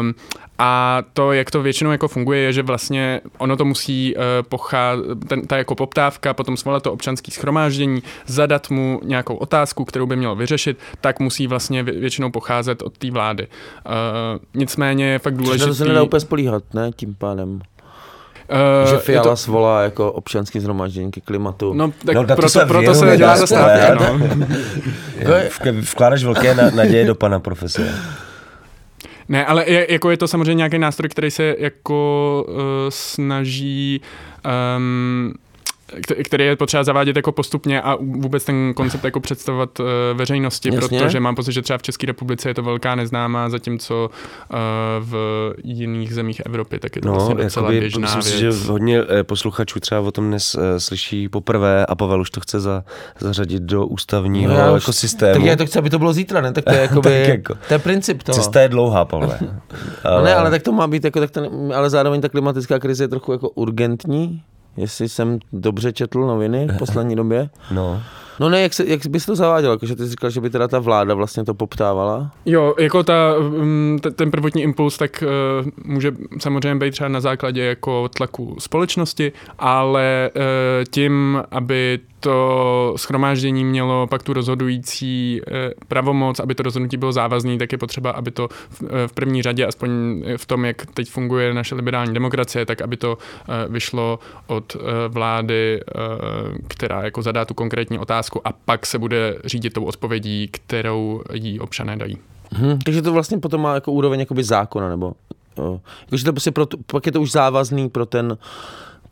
Um, a to, jak to většinou jako funguje, je, že vlastně ono to musí uh, pocházet, ten, ta jako poptávka, potom svolat to občanské schromáždění, zadat mu nějakou otázku, kterou by mělo vyřešit, tak musí vlastně většinou pocházet od té vlády. Uh, nicméně je fakt důležité. To se nedá úplně spolíhat, ne, tím pádem. Uh, že Fiala to... svolá jako občanský zhromaždění ke klimatu. No, tak no, proto, se, proto se dělá zastávka. No. *laughs* Vkládáš velké naděje do pana profesora. Ne, ale je, jako je to samozřejmě nějaký nástroj, který se jako uh, snaží um, který je potřeba zavádět jako postupně a vůbec ten koncept jako představovat uh, veřejnosti, Jasně. protože mám pocit, že třeba v České republice je to velká neznámá, zatímco uh, v jiných zemích Evropy tak je to no, vlastně docela jakoby, běžná myslím věc. Si, že hodně eh, posluchačů třeba o tom dnes slyší poprvé a Pavel už to chce za, zařadit do ústavního no, jako systému. Tak já to chci, aby to bylo zítra, ne? Tak to je, *laughs* jakoby, tak jako, to je princip toho. Cesta je dlouhá, Pavle. *laughs* ale... No ne, ale tak to má být, jako, tak ten, ale zároveň ta klimatická krize je trochu jako urgentní, jestli jsem dobře četl noviny v poslední době. No. No ne, jak, se, jak bys to zaváděl? Jakože ty jsi říkal, že by teda ta vláda vlastně to poptávala? Jo, jako ta, mm, ten prvotní impuls tak uh, může samozřejmě být třeba na základě jako tlaku společnosti, ale uh, tím, aby to schromáždění mělo pak tu rozhodující eh, pravomoc, aby to rozhodnutí bylo závazné, tak je potřeba, aby to v první řadě, aspoň v tom, jak teď funguje naše liberální demokracie, tak aby to vyšlo od vlády, která jako zadá tu konkrétní otázku otázku a pak se bude řídit tou odpovědí, kterou jí občané dají. Hmm, takže to vlastně potom má jako úroveň jakoby zákona, nebo jakože to prostě pro, pak je to už závazný pro ten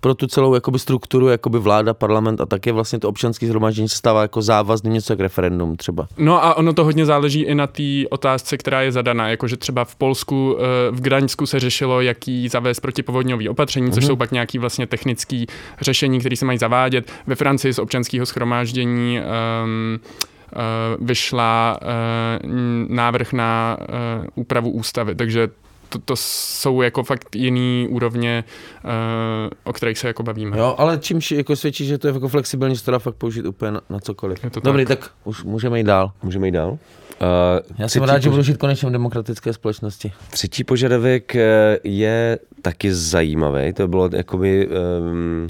pro tu celou jakoby strukturu, jakoby vláda, parlament a také vlastně to občanské zhromáždění se stává jako závazným něco jak referendum třeba. No a ono to hodně záleží i na té otázce, která je zadaná, jakože třeba v Polsku, eh, v Gdaňsku se řešilo, jaký zavést protipovodňový opatření, což mm-hmm. jsou pak nějaký vlastně technické řešení, které se mají zavádět. Ve Francii z občanského schromáždění um, vyšla návrh na úpravu ústavy, takže to, to jsou jako fakt jiný úrovně, uh, o kterých se jako bavíme. Jo, ale čímž jako svědčí, že to je jako flexibilní, že to dá fakt použít úplně na, na cokoliv. Je to Dobrý, tak. tak už můžeme jít dál. Můžeme jít dál? Uh, Já jsem rád, že budu žít konečně v demokratické společnosti. Třetí požadavek eh, je taky zajímavý. To bylo jakoby um,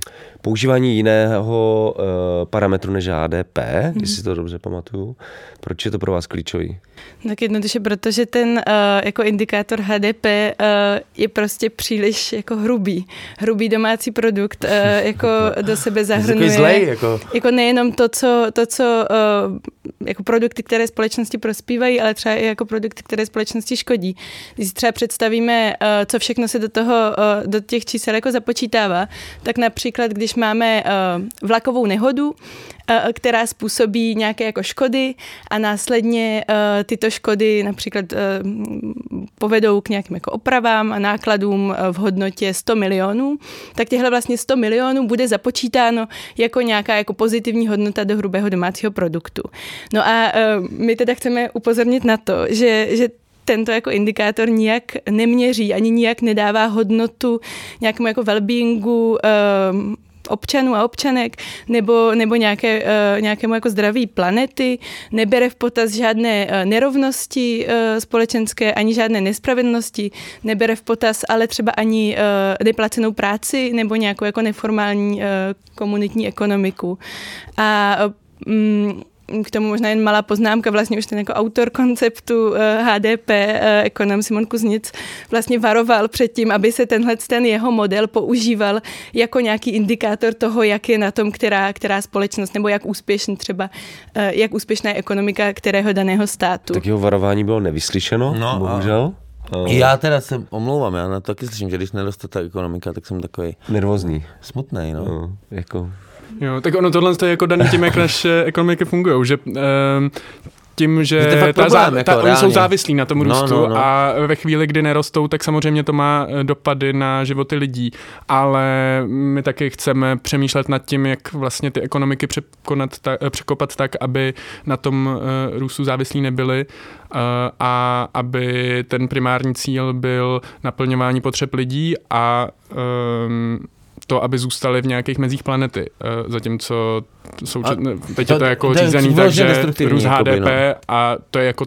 používání jiného uh, parametru než HDP, mm. jestli to dobře pamatuju. Proč je to pro vás klíčový? Tak jednoduše, protože ten uh, jako indikátor HDP uh, je prostě příliš jako hrubý. Hrubý domácí produkt uh, jako do sebe *laughs* zahrnuje. Zlej, jako. jako nejenom to, co, to, co uh, jako produkty, které společnosti prospívají, ale třeba i jako produkty, které společnosti škodí. Když si třeba představíme, uh, co všechno se do toho, uh, do těch čísel jako započítává, tak například, když máme uh, vlakovou nehodu, uh, která způsobí nějaké jako škody a následně uh, tyto škody například uh, povedou k nějakým jako opravám a nákladům v hodnotě 100 milionů, tak těchto vlastně 100 milionů bude započítáno jako nějaká jako pozitivní hodnota do hrubého domácího produktu. No a uh, my teda chceme upozornit na to, že, že tento jako indikátor nijak neměří, ani nijak nedává hodnotu nějakému jako well-beingu um, občanů a občanek nebo, nebo nějaké, uh, nějakému jako zdraví planety, nebere v potaz žádné uh, nerovnosti uh, společenské, ani žádné nespravedlnosti, nebere v potaz ale třeba ani neplacenou práci nebo nějakou jako neformální komunitní ekonomiku. A um, k tomu možná jen malá poznámka, vlastně už ten jako autor konceptu HDP, ekonom Simon Kuznic, vlastně varoval před tím, aby se tenhle ten jeho model používal jako nějaký indikátor toho, jak je na tom, která, která společnost, nebo jak úspěšný třeba, jak úspěšná je ekonomika kterého daného státu. Tak jeho varování bylo nevyslyšeno, no, bohužel. A... Já teda se omlouvám, já na to taky slyším, že když neroste ta ekonomika, tak jsem takový nervózní. Smutný, no. no. jako Jo, tak ono tohle je jako daný tím, jak naše ekonomiky fungují, že um, tím, že ta, problém, jako ta, oni jsou závislí na tom No, růstu no, no. a ve chvíli, kdy nerostou, tak samozřejmě to má eh, dopady na životy lidí, ale my taky chceme přemýšlet nad tím, jak vlastně ty ekonomiky překonat ta, eh, překopat tak, aby na tom uh, růstu závislí nebyly uh, a aby ten primární cíl byl naplňování potřeb lidí a um, to, aby zůstali v nějakých mezích planety. Zatímco součet, teď to- je to jako to řízený tak, že jakoby, HDP no. a to je jako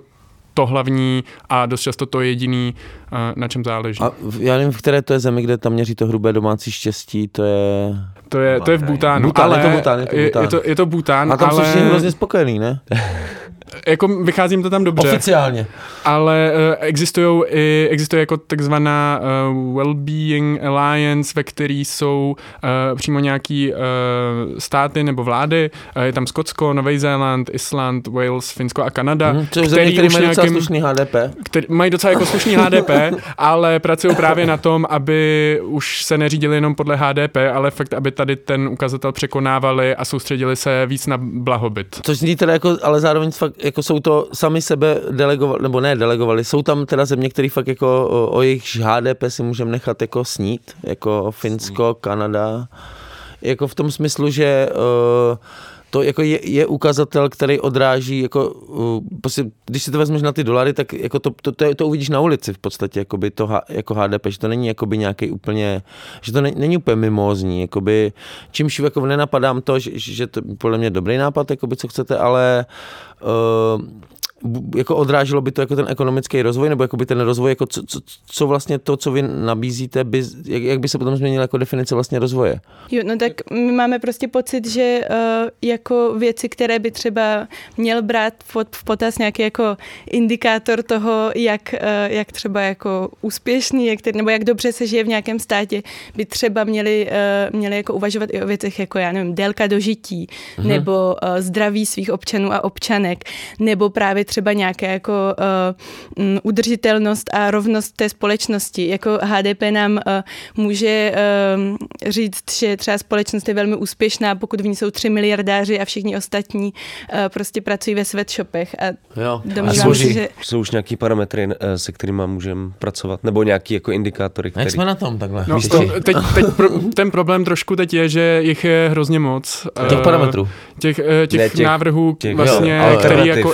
to hlavní a dost často to jediný, eh, na čem záleží. A v- já nevím, v které to je zemi, kde tam měří to hrubé domácí štěstí, to je... To je, to je v Bhutánu, Bhután, ale je to Bhután, je to Bhután. je, to, je to Bhután, A tam ale jsou všichni hrozně spokojený, ne? *laughs* jako vycházím to tam dobře. Oficiálně. ale uh, existují i, existuje jako takzvaná uh, Wellbeing Alliance, ve který jsou uh, přímo nějaký státy nebo vlády, je tam Skotsko, Nový Zéland, Island, Wales, Finsko a Kanada, Hm, což země, který už mají docela slušný HDP. který mají docela jako slušný HDP, *laughs* ale pracují právě na tom, aby už se neřídili jenom podle HDP, ale fakt, aby tady ten ukazatel překonávali a soustředili se víc na blahobyt. Což zní teda jako, ale zároveň fakt, jako jsou to sami sebe delegovali, nebo ne delegovali, jsou tam teda země, které fakt jako o, o jejich HDP si můžeme nechat jako snít, jako Finsko, Kanada, jako v tom smyslu, že uh, to jako je, je, ukazatel, který odráží, jako, uh, prostě, když si to vezmeš na ty dolary, tak jako to, to, to, to uvidíš na ulici v podstatě, jakoby to jako HDP, že to není jakoby nějaký úplně, že to ne, není úplně mimózní, jakoby, čímž jako nenapadám to, že, že to podle mě dobrý nápad, jakoby, co chcete, ale uh, jako odráželo by to jako ten ekonomický rozvoj, nebo jako by ten rozvoj, jako co, co, co vlastně to, co vy nabízíte, by, jak, jak by se potom změnila jako definice vlastně rozvoje? Jo, no tak my máme prostě pocit, že uh, jako věci, které by třeba měl brát v pot- v potaz nějaký jako indikátor toho, jak, uh, jak třeba jako úspěšný, jak tedy, nebo jak dobře se žije v nějakém státě, by třeba měli, uh, měli jako uvažovat i o věcech jako, já nevím, délka dožití, Mhm. nebo uh, zdraví svých občanů a občanek, nebo právě třeba nějaká jako uh, udržitelnost a rovnost té společnosti. Jako HDP nám uh, může uh, říct, že třeba společnost je velmi úspěšná, pokud v ní jsou tři miliardáři a všichni ostatní uh, prostě pracují ve sweatshopech. A Jo. domnívám se, že Jsou už nějaký parametry, se kterými můžeme pracovat? Nebo nějaký jako indikátory, A Jak který... jsme na tom takhle? No, Víš, to, teď, teď pro, ten problém trošku teď je, že jich je hrozně moc. Těch parametrů. Těch, těch, Ne, těch návrhů, těch- vlastně, jo, který jako jo,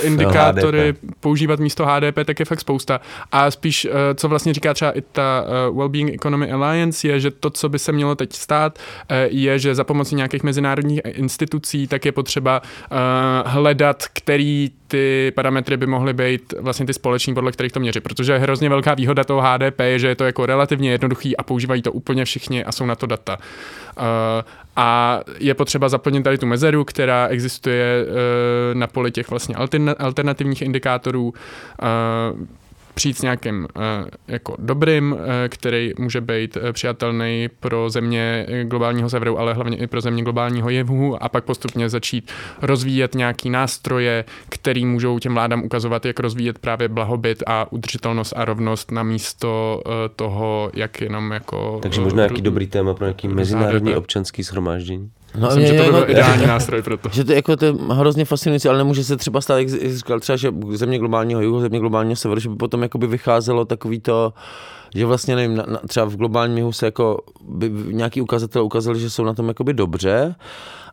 indikátory používat místo HDP, tak je fakt spousta. A spíš, eh, co vlastně říká třeba i ta eh, Wellbeing Economy Alliance, je, že to, co by se mělo teď stát, eh, je, že za pomocí nějakých mezinárodních institucí, tak je potřeba hledat, který ty parametry by mohly být vlastně ty společní, podle kterých to měří. Protože hrozně velká výhoda toho HDP je, že je to jako relativně jednoduchý a používají to úplně všichni a jsou na to data. Uh, a je potřeba zaplnit tady tu mezeru, která existuje uh, na poli těch vlastně alterna- alternativních indikátorů. Přijít s nějakým uh, jako dobrým, uh, který může být uh, přijatelný pro země eh, globálního severu, ale hlavně i pro země globálního jihu a pak postupně začít rozvíjet nějaký nástroje, který můžou těm vládám ukazovat, jak rozvíjet právě blahobyt a udržitelnost a rovnost na místo toho, jak jenom jako... Takže eh, možná nějaký dobrý téma pro nějaký mezinárodní občanský shromáždění? No, Myslím, mě- že to jako- byl ideální nástroj pro to. *laughs* Že to, jako, to je hrozně fascinující, ale nemůže se třeba stát, jak říkal, třeba, že země globálního jihu, země globálního severu, že by potom jakoby vycházelo takový to, že vlastně nevím, na, na, třeba v globálním jihu se jako by nějaký ukazatel ukázali, že jsou na tom jakoby dobře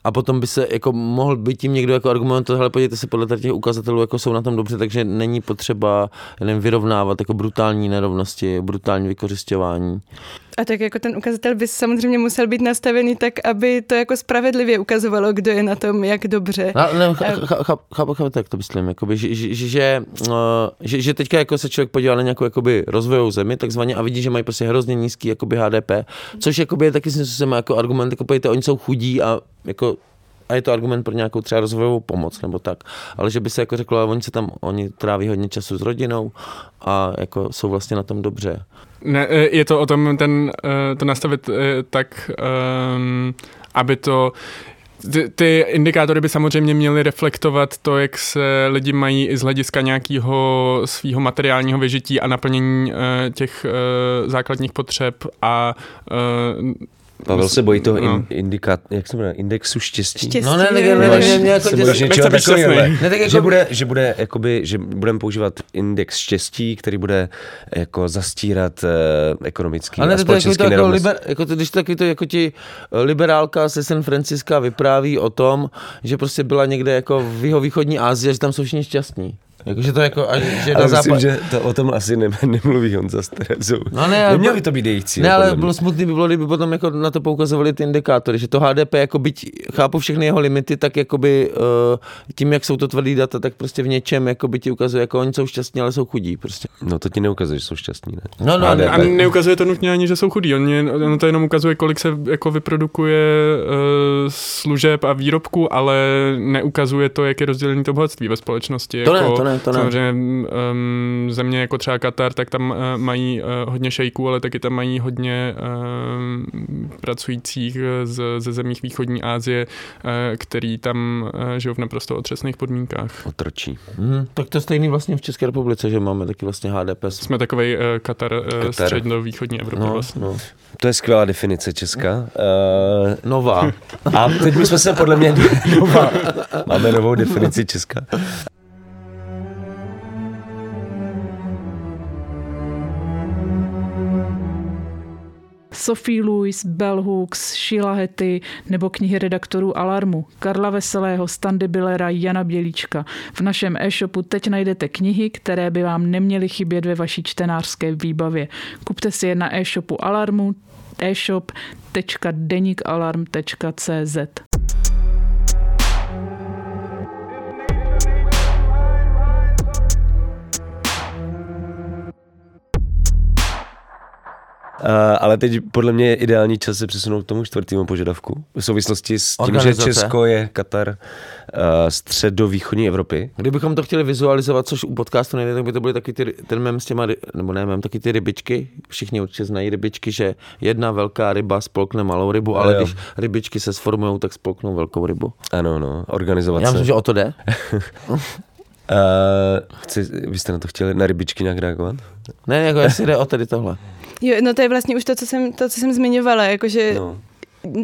a potom by se jako mohl být tím někdo jako argument, hele podívejte se podle těch ukazatelů jako jsou na tom dobře, takže není potřeba nevím, vyrovnávat jako brutální nerovnosti, brutální vykořišťování. A tak jako ten ukazatel by samozřejmě musel být nastavený tak, aby to jako spravedlivě ukazovalo, kdo je na tom jak dobře. No, ne, ch- ch- ch- chápu, chápu, tak to myslím, jakoby, že, že, že, že, uh, že, že, teďka jako se člověk podívá na nějakou jakoby rozvojovou zemi, takzvaně, a vidí, že mají prostě hrozně nízký jakoby HDP, což jakoby je taky způsobem jako argument, jako podívejte, oni jsou chudí a jako a je to argument pro nějakou třeba rozvojovou pomoc nebo tak. Ale že by se jako řeklo, oni se tam, oni tráví hodně času s rodinou a jako jsou vlastně na tom dobře. Ne, eh, je to o tom ten, eh, to nastavit eh, tak, aby to ty, ty indikátory by samozřejmě měly reflektovat to, jak se lidi mají i z hlediska nějakého svého materiálního vyžití a naplnění těch základních potřeb a Pavel se bojí toho No. in, indikát, jak se jmenuje, indexu štěstí. Štěstí, No ne, ne, ne, jo. ne, ne, ne, jako se bojíš něčeho takového. Ne, tak jako- že bude, že bude, jakoby, že budeme používat index štěstí, který bude jako zastírat eh, ekonomický a ne, to je jako, společenský to jako, nerovnost. liber, jako to, když to taky to jako ti eh, liberálka ze San Franciska vypráví o tom, že prostě byla někde jako v jeho východní Asii, a že tam jsou všichni šťastní. Jakože to jako, a že Ale na myslím, západ... že to o tom asi ne, nemluví Honza s Terezou. No ne, ale Neměl by to být jejich cíl. Ne, ale podle mě. bylo smutný by bylo, kdyby potom jako na to poukazovali ty indikátory, že to HDP, jako byť chápu všechny jeho limity, tak jakoby uh, tím, jak jsou to tvrdý data, tak prostě v něčem jakoby ti ukazuje, jako oni jsou šťastní, ale jsou chudí prostě. No to ti neukazuje, že jsou šťastní, ne? No, no, HDP. a neukazuje to nutně ani, že jsou chudí. Oni, ono to jenom ukazuje, kolik se jako vyprodukuje uh, služeb a výrobků, ale neukazuje to, jak je rozdělený to bohatství ve společnosti. To ne, jako, to ne, to ne. Samozřejmě um, země jako třeba Katar, tak tam uh, mají uh, hodně šejků, ale taky tam mají hodně um, pracujících z, ze zemích východní Asie, uh, který tam uh, žijou v naprosto otřesných podmínkách. Otročí. Mhm, tak to je stejný vlastně v České republice, že máme taky vlastně HDP. Jsme takový uh, Katar, uh, Katar. středno-východní Evropy No, vlastně. no. To je skvělá definice česká. Uh, Nová. a teď bychom se podle mě *laughs* nová, máme novou definici česká. Sophie Lewis, Bell Hooks, Sheila Hetty nebo knihy redaktorů Alarmu, Karla Veselého, Standy Billera, Jana Bělíčka. V našem e-shopu teď najdete knihy, které by vám neměly chybět ve vaší čtenářské výbavě. Kupte si je na e-shopu Alarmu e-shop.denikalarm.cz ale teď podle mě je ideální čas se přesunout k tomu čtvrtému požadavku. V souvislosti s tím, že. Česko je Katar uh, středovýchodní Evropy. Kdybychom to chtěli vizualizovat, což u podcastu nejde, tak by to byly taky ty, ten mem s těma, nebo ne mem, taky ty rybičky. Všichni určitě znají rybičky, že jedna velká ryba spolkne malou rybu, ale Jo. když rybičky se sformují, tak spolknou velkou rybu. Ano, no, organizovat Já se. myslím, že o to jde. Uh, *laughs* chci, vy jste na to chtěli na rybičky nějak reagovat? Ne, jako jestli jde o tady tohle. Jo, no to je vlastně už to, co jsem, to, co jsem zmiňovala, jakože no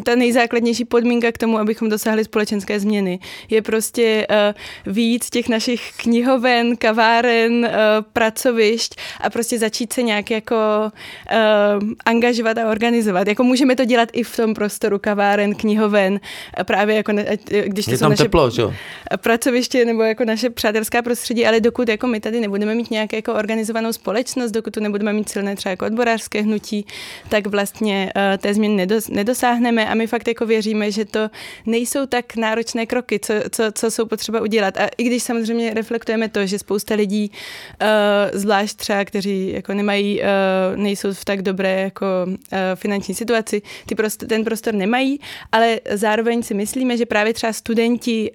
ta nejzákladnější podmínka k tomu, abychom dosáhli společenské změny. Je prostě uh, víc těch našich knihoven, kaváren, uh, pracovišť a prostě začít se nějak jako uh, angažovat a organizovat. Jako můžeme to dělat i v tom prostoru kaváren, knihoven, právě jako ne, když to je jsou tam naše teplo, čo? pracoviště nebo jako naše přátelská prostředí, ale dokud jako my tady nebudeme mít nějakou jako organizovanou společnost, dokud tu nebudeme mít silné třeba jako odborářské hnutí, tak vlastně uh, té změny nedos, nedosáhneme dosáhneme a my fakt jako věříme, že to nejsou tak náročné kroky, co, co, co jsou potřeba udělat. A i když samozřejmě reflektujeme to, že spousta lidí, uh, zvlášť třeba, kteří jako nemají, uh, nejsou v tak dobré jako uh, finanční situaci, ty prostor, ten prostor nemají, ale zároveň si myslíme, že právě třeba studenti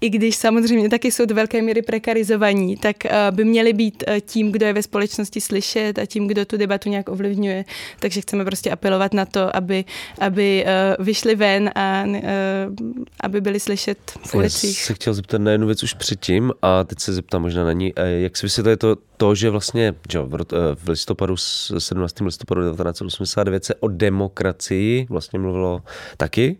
i když samozřejmě taky jsou do velké míry prekarizovaní, tak uh, by měli být uh, tím, kdo je ve společnosti slyšet a tím, kdo tu debatu nějak ovlivňuje. Takže chceme prostě apelovat na to, aby, aby uh, vyšli ven a aby byli slyšet v ulicích. Já se chtěl zeptat na jednu věc už předtím a teď se zeptám možná na ní. Jak si vysvětluje to, to, že vlastně že v listopadu, 17. listopadu 1989 se o demokracii vlastně mluvilo taky.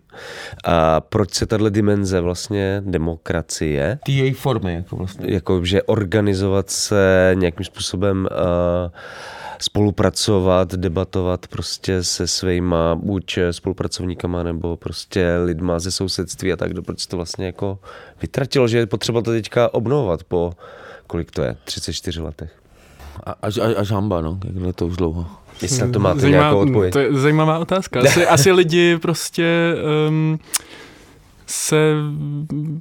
A proč se tahle dimenze vlastně demokracie? Ty její formy, jako vlastně. Jako, že organizovat se nějakým způsobem uh, spolupracovat, debatovat prostě se svýma buď spolupracovníkama nebo prostě lidma ze sousedství a tak, proč to vlastně jako vytratilo, že je potřeba to teďka obnovovat po kolik to je, 34 letech. A, až, až, až hamba, no, jak to už dlouho. Jestli na to máte Zajímavá, nějakou odpověď. To je zajímavá otázka. Asi, *laughs* asi lidi prostě um, se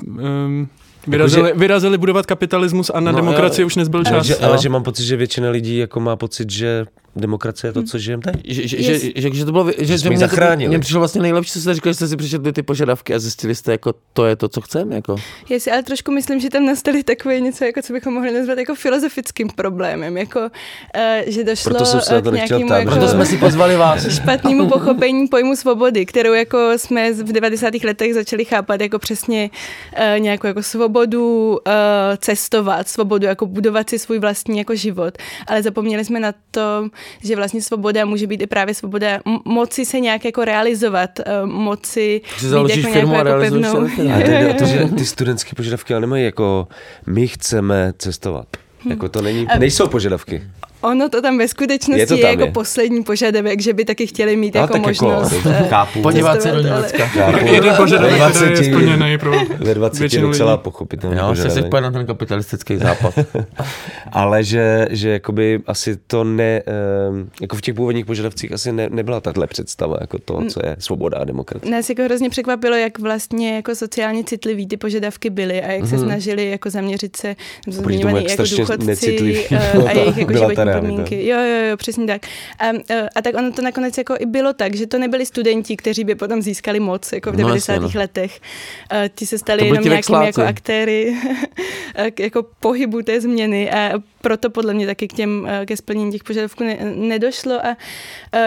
um, Vyrazili, že, vyrazili budovat kapitalismus a na no, demokracii už nezbyl čas. Ale že, ale že mám pocit, že většina lidí jako má pocit, že demokracie je to, co žijeme teď. Že, že, yes. že, že, to bylo, že, že mě, to, mě přišlo vlastně nejlepší, co jste říkali, že jste si přečetli ty požadavky a zjistili jste, jako to je to, co chceme. Jako. Já si ale trošku myslím, že tam nastali takové něco, jako co bychom mohli nazvat jako filozofickým problémem, jako, uh, že došlo Proto jsem se uh, k nějakému jako, Proto jsme si pozvali vás. *laughs* špatnému pochopení pojmu svobody, kterou jako jsme v 90. letech začali chápat jako přesně uh, nějakou jako svobodu uh, cestovat, svobodu jako budovat si svůj vlastní jako život, ale zapomněli jsme na to, že vlastně svoboda může být i právě svoboda moci se nějak jako realizovat, uh, moci že založíš jako firmu a jako pevnou... *laughs* A jde o to, že ty studentské požadavky ale nemají jako my chceme cestovat. Jako to není, nejsou požadavky. Ono to tam ve skutečnosti je, je jako je. poslední požadavek, že by taky chtěli mít no, jako tak jako možnost. Jako, chápu. Podívat se do Německa. *laughs* Jeden požadavek, který je splněný pro Ve 20 je docela pochopitelný Jo, se si na ten kapitalistický západ. *laughs* Ale že, že jakoby asi to ne, jako v těch původních požadavcích asi ne, nebyla tahle představa, jako to, co je svoboda a demokracie. Nás jako hrozně překvapilo, jak vlastně jako sociálně citlivý ty požadavky byly a jak se mhm. snažili jako zaměřit se, zmiňovaný jako důchodci eh, a *laughs* jejich jako životní podmínky. Jo, jo, jo, přesně tak. A, a tak ono to nakonec jako i bylo tak, že to nebyli studenti, kteří by potom získali moc jako v 90. No, no. letech. A ti se stali jenom nějakými jako aktéry *laughs* jako pohybu té změny a proto podle mě taky k těm, ke splnění těch požadavků ne, nedošlo a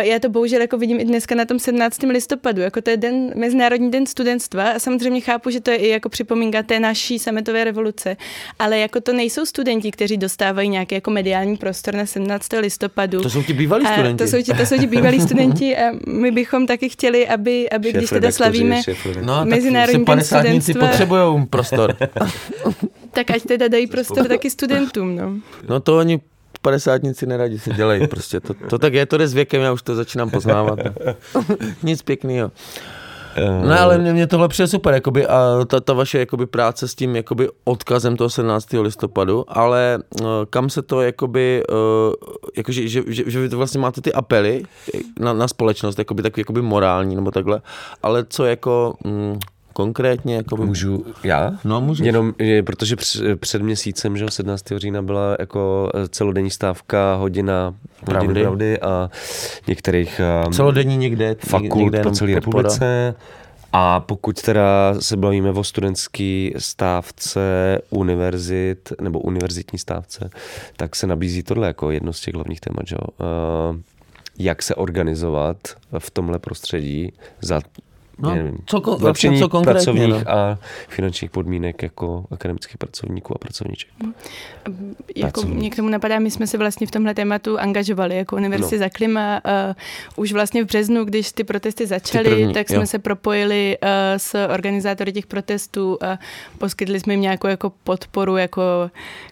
já to bohužel jako vidím i dneska na tom 17. listopadu, jako to je den, Mezinárodní den studentstva a samozřejmě chápu, že to je i jako připomínka té naší sametové revoluce, ale jako to nejsou studenti, kteří dostávají nějaký jako mediální prostor na 17. listopadu. To jsou ti bývalí studenti. To jsou ti, to jsou ti bývalí *laughs* studenti a my bychom taky chtěli, aby, aby když teda slavíme no, Mezinárodní den studentstva. potřebují prostor. *laughs* tak ať teda dají prostor taky studentům. No, no to oni padesátníci neradi si dělají prostě. To, to tak je, to jde s věkem, já už to začínám poznávat. *laughs* Nic pěkného. No ale mě, mě tohle přijde super, jakoby, a ta, ta vaše jakoby, práce s tím jakoby, odkazem toho 17. listopadu, ale uh, kam se to, jakoby, uh, jakože, že, že, že vy to vlastně máte ty apely na, na společnost, jakoby, tak jakoby morální nebo takhle, ale co jako... Mm, konkrétně? Jako by... Můžu já? No, můžu. Jenom, protože před měsícem, že 17. října byla jako celodenní stávka hodina pravdy, pravdy a některých um, celodenní někde, fakult někde po celé republice. A pokud teda se bavíme o studentský stávce univerzit nebo univerzitní stávce, tak se nabízí tohle jako jedno z těch hlavních témat, že? Uh, jak se organizovat v tomhle prostředí za No, nevím, co ko- vlastně zlepšení co konkrétně, pracovních no? a finančních podmínek jako akademických pracovníků a pracovniček. Jako Pracovník. mě k tomu napadá, my jsme se vlastně v tomhle tématu angažovali jako Univerzity No. za klima. Uh, už vlastně v březnu, když ty protesty začaly, první, tak jsme jo. se propojili uh, s organizátory těch protestů a poskytli jsme jim nějakou jako podporu, jako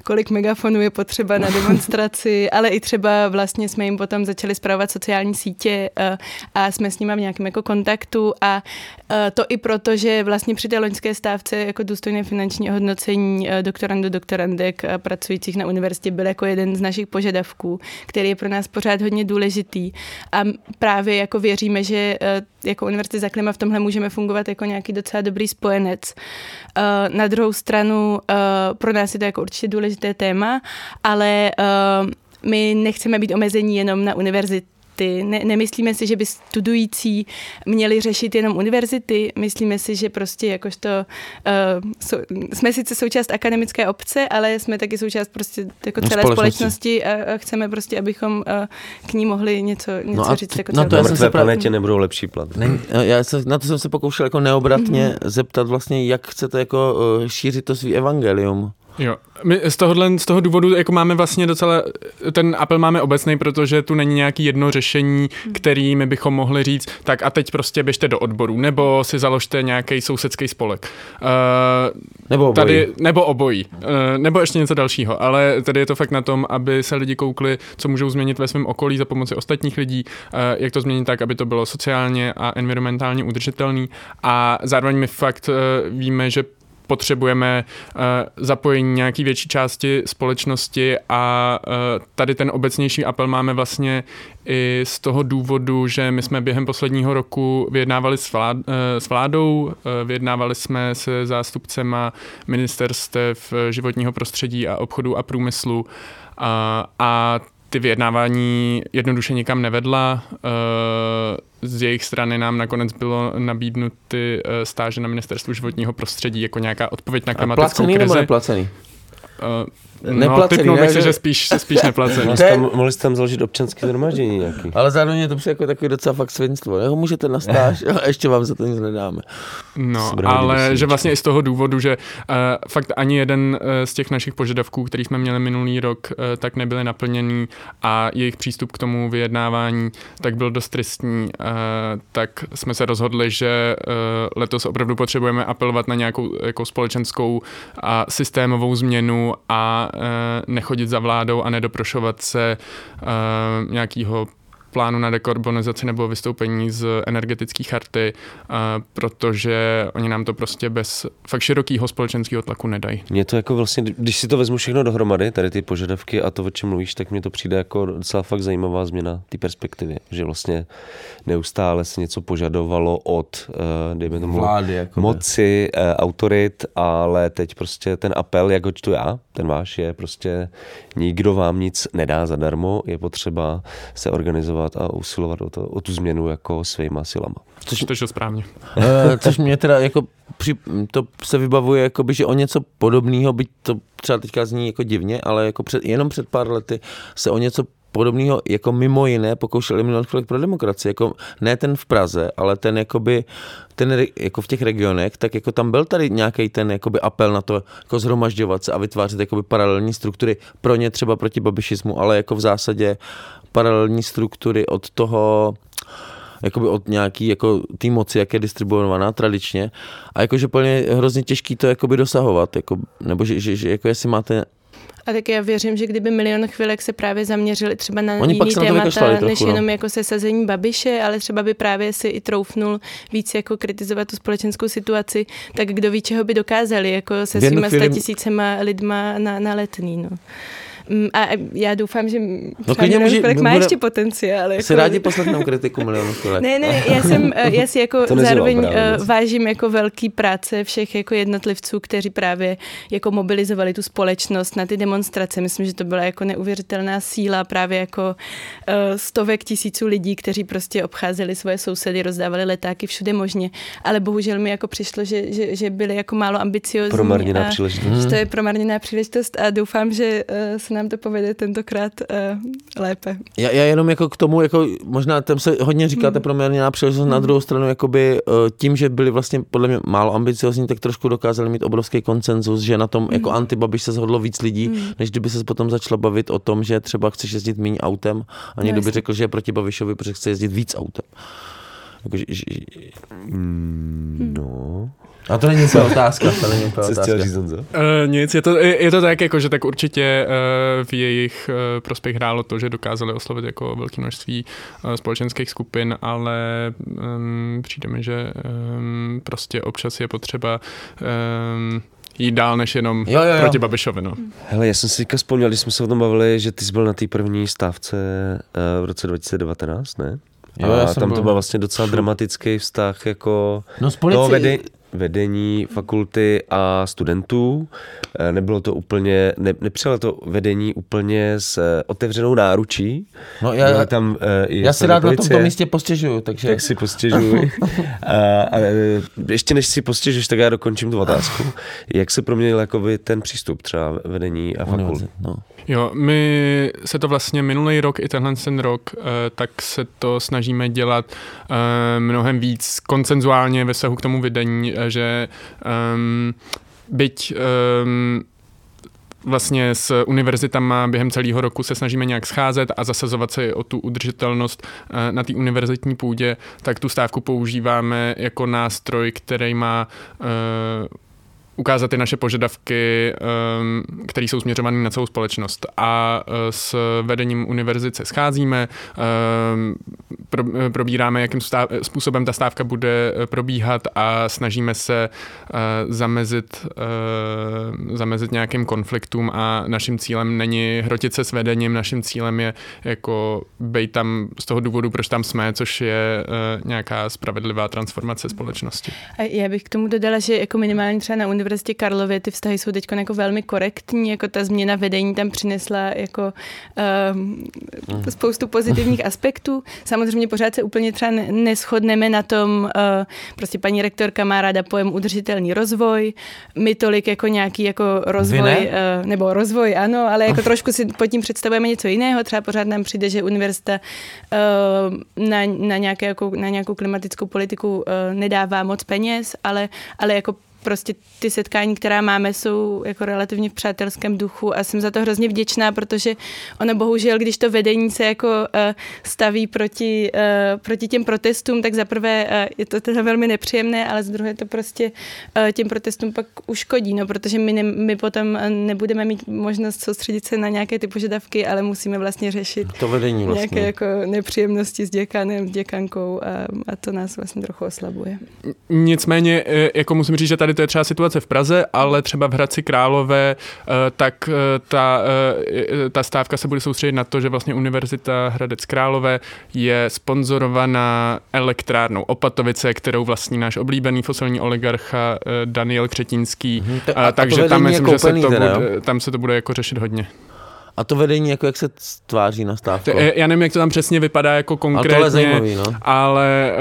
kolik megafonů je potřeba na *laughs* demonstraci, ale i třeba vlastně jsme jim potom začali zpravovat sociální sítě uh, a jsme s nimi v nějakém jako kontaktu a to i proto, že vlastně při té loňské stávce jako důstojné finanční hodnocení uh, doktorandů, doktorandek uh, pracujících na univerzitě byl jako jeden z našich požadavků, který je pro nás pořád hodně důležitý a právě jako věříme, že jako Univerzity za klima v tomhle můžeme fungovat jako nějaký docela dobrý spojenec. Na druhou stranu pro nás je to jako určitě důležité téma, ale my nechceme být omezení jenom na univerzity. Ne, nemyslíme si, že by studující měli řešit jenom univerzity. Myslíme si, že prostě jakožto uh, so, jsme sice součást akademické obce, ale jsme taky součást prostě jako celé Společnosti. společnosti a, a chceme prostě, abychom uh, k ní mohli něco, něco a říct. t- Jako no to já Na jsem mrtvé se planetě nebudou lepší plat. Ne, já se, na to jsem se pokoušel jako neobratně Mhm. zeptat vlastně, jak chcete jako uh, šířit to svý evangelium. Jo. My z, tohohle, z toho důvodu jako máme vlastně docela, ten apel máme obecný, protože tu není nějaký jedno řešení, který my bychom mohli říct, tak a teď prostě běžte do odboru, nebo si založte nějaký sousedský spolek. Uh, Nebo obojí. Tady, nebo obojí, uh, nebo ještě něco dalšího, ale tady je to fakt na tom, aby se lidi koukli, co můžou změnit ve svém okolí za pomoci ostatních lidí, uh, jak to změnit tak, aby to bylo sociálně a environmentálně udržitelný a zároveň my fakt uh, víme, že potřebujeme uh, zapojení nějaký větší části společnosti a uh, tady ten obecnější apel máme vlastně i z toho důvodu, že my jsme během posledního roku vyjednávali s, vlád, uh, s vládou, vyjednávali jsme se zástupcema ministerstev eh, životního prostředí a obchodu a průmyslu a ty vyjednávání jednoduše nikam nevedla. Eh, Z jejich strany nám nakonec bylo nabídnuty eh, stáže na ministerstvu životního prostředí jako nějaká odpověď na A klimatickou placený nebo krizi. Neplacený? No, Neplacený, typnul ne, si, že- že spíš, spíš neplacený. Mohli jste tam, mohli jste tam založit občanské zhromaždění nějaký. Ale zároveň je to přijde jako takový docela fakt svinstvo. Jeho můžete na stáž a ještě vám za to nic nedáme. No, do ale že vlastně i z toho důvodu, že uh, fakt ani jeden uh, z těch našich požadavků, který jsme měli minulý rok, uh, tak nebyly naplněný a jejich přístup k tomu vyjednávání tak byl dost tristní, uh, tak jsme se rozhodli, že uh, letos opravdu potřebujeme apelovat na nějakou jako společenskou a systémovou změnu a nechodit za vládou a nedoprošovat se uh, nějakého plánu na dekarbonizaci nebo vystoupení z energetické charty, uh, protože oni nám to prostě bez fakt širokého společenského tlaku nedají. Mně to jako vlastně, když si to vezmu všechno dohromady, tady ty požadavky a to, o čem mluvíš, tak mi to přijde jako docela fakt zajímavá změna té perspektivy, že vlastně neustále se něco požadovalo od, eh, dejme tomu, Vlády, jako moci, eh, autorit, ale teď prostě ten apel, jak ho čtu já, ten váš je prostě nikdo vám nic nedá zadarmo, je potřeba se organizovat a usilovat o, to, o tu změnu jako svýma silama. Což to je správně. *laughs* Eh, Což mě teda jako při, to se vybavuje, jakoby, že o něco podobného, byť to třeba teďka zní jako divně, ale jako před, jenom před pár lety se o něco podobného jako mimo jiné pokoušel eliminovat Spolek pro demokracii, jako ne ten v Praze, ale ten jakoby, ten jako v těch regionech, tak jako tam byl tady nějaký ten jakoby apel na to jako zhromažďovat se a vytvářet jakoby paralelní struktury. Pro ně třeba proti babišismu, ale jako v zásadě paralelní struktury od toho jakoby od nějaký jako té moci, jak je distribuovaná tradičně. A jakože plně hrozně těžký to jakoby dosahovat, jako, nebo že, že, že jako jestli máte A tak já věřím, že kdyby milion chvilek se právě zaměřili třeba na Oni jiný témata, trochu, než no. jenom jako sesazení babiše, ale třeba by právě si i troufnul víc jako kritizovat tu společenskou situaci, tak kdo ví, čeho by dokázali, jako se svýma chvíli- statisícema lidma na, na letný, no. Mm, A já doufám, že No, klidně může- chvilek má bude- ještě potenciál. Jako... si rádi poslechnou kritiku milionu chvilek. Ne, ne, já jsem, eh, já si jako *laughs* zároveň právě eh, vážím jako velký práce všech jako jednotlivců, kteří právě jako mobilizovali tu společnost na ty demonstrace. Myslím, že to byla jako neuvěřitelná síla právě jako eh, stovek tisíců lidí, kteří prostě obcházeli svoje sousedy, rozdávali letáky všude možně, ale bohužel mi jako přišlo, že, že, že byli jako málo ambiciozní. Promarněná příležitost. Že to je promarněná příležitost a doufám, že se nám to povede tentokrát uh, lépe. Já, já jenom jako k tomu, jako možná tam se hodně říkáte hmm. na příležitost, hmm. na druhou stranu, jakoby tím, že byli vlastně podle mě málo ambiciozní, tak trošku dokázali mít obrovský koncenzus, že na tom hmm. jako antibabiš se shodlo víc lidí, hmm. než kdyby se potom začala bavit o tom, že třeba chceš jezdit méně autem a někdo by řekl, že je proti Babišovi, protože chce jezdit víc autem. Jako, že, že, mm, no. A to není úplně otázka, to není úplně otázka. Říct, uh, nic, je to, je, je to tak, jako, že tak určitě uh, v jejich uh, prospěch hrálo to, že dokázali oslovit jako velké množství uh, společenských skupin, ale um, přijde mi, že um, prostě občas je potřeba um, jít dál než jenom jo, jo, jo. proti Babišovi. No. Hele, já jsem si teďka vzpomněl, když jsme se o tom bavili, že ty jsi byl na té první stávce uh, v roce 2019, ne? Jo, a tam byl. to byl vlastně docela dramatický vztah jako no, z policie, vede, vedení fakulty a studentů. Eh, nebylo to úplně, ne, nepřijalo to vedení úplně s eh, otevřenou náručí. No já, tam, uh, já si rád policie, na tomto místě postěžuju. Takže... Tak si postěžuj. *laughs* a, a, ještě než si postěžuješ, tak já dokončím tu otázku. Jak se proměnil jakoby ten přístup třeba vedení a fakult? No. Jo, my se to vlastně minulý rok i tenhle ten rok, tak se to snažíme dělat mnohem víc koncenzuálně ve vztahu k tomu vedení, že um, byť um, vlastně s univerzitama během celého roku se snažíme nějak scházet a zasazovat se o tu udržitelnost eh, na té univerzitní půdě, tak tu stávku používáme jako nástroj, který má uh, ukázat ty naše požadavky, ehm, které jsou směřované na celou společnost. A eh, s vedením univerzity se scházíme, ehm, probíráme, jakým způsobem ta stávka bude eh, probíhat a snažíme se eh, zamezit, zamezit nějakým konfliktům a naším cílem není hrotit se s vedením, naším cílem je jako být tam z toho důvodu, proč tam jsme, což je nějaká spravedlivá transformace společnosti. A já bych k tomu dodala, že jako minimálně třeba na univerzitě Univerzitě Karlově ty vztahy jsou teď jako velmi korektní, jako ta změna vedení tam přinesla jako um, spoustu pozitivních *laughs* aspektů. Samozřejmě pořád se úplně třeba neschodneme na tom, uh, prostě paní rektorka má ráda pojem udržitelný rozvoj, my tolik jako nějaký jako rozvoj, uh, nebo rozvoj, ano, ale jako *laughs* trošku si pod tím představujeme něco jiného, třeba pořád nám přijde, že univerzita uh, na, na, nějaké, jako, na nějakou klimatickou politiku uh, nedává moc peněz, ale, ale jako prostě ty setkání, která máme, jsou jako relativně v přátelském duchu a jsem za to hrozně vděčná, protože ono bohužel, když to vedení se jako uh, staví proti, uh, proti těm protestům, tak zaprvé uh, je to teda velmi nepříjemné, ale z druhé to prostě uh, těm protestům pak uškodí, no, protože my, ne, my potom nebudeme mít možnost soustředit se na nějaké ty požadavky, ale musíme vlastně řešit to vedení vlastně. nějaké jako nepříjemnosti s děkanem, děkankou a, a to nás vlastně trochu oslabuje. Nicméně, jako musím říct, že tady to je třeba situace v Praze, ale třeba v Hradci Králové, eh, tak eh, ta, eh, ta stávka se bude soustředit na to, že vlastně Univerzita Hradec Králové je sponzorovaná elektrárnou Opatovice, kterou vlastní náš oblíbený fosilní oligarcha Daniel Křetínský. Hmm, a, takže tam myslím, že se to bude, tam se to bude jako řešit hodně. A to vedení, jako jak se tváří na stávku? Já nevím, jak to tam přesně vypadá jako konkrétně, ale, zajímavý, no. ale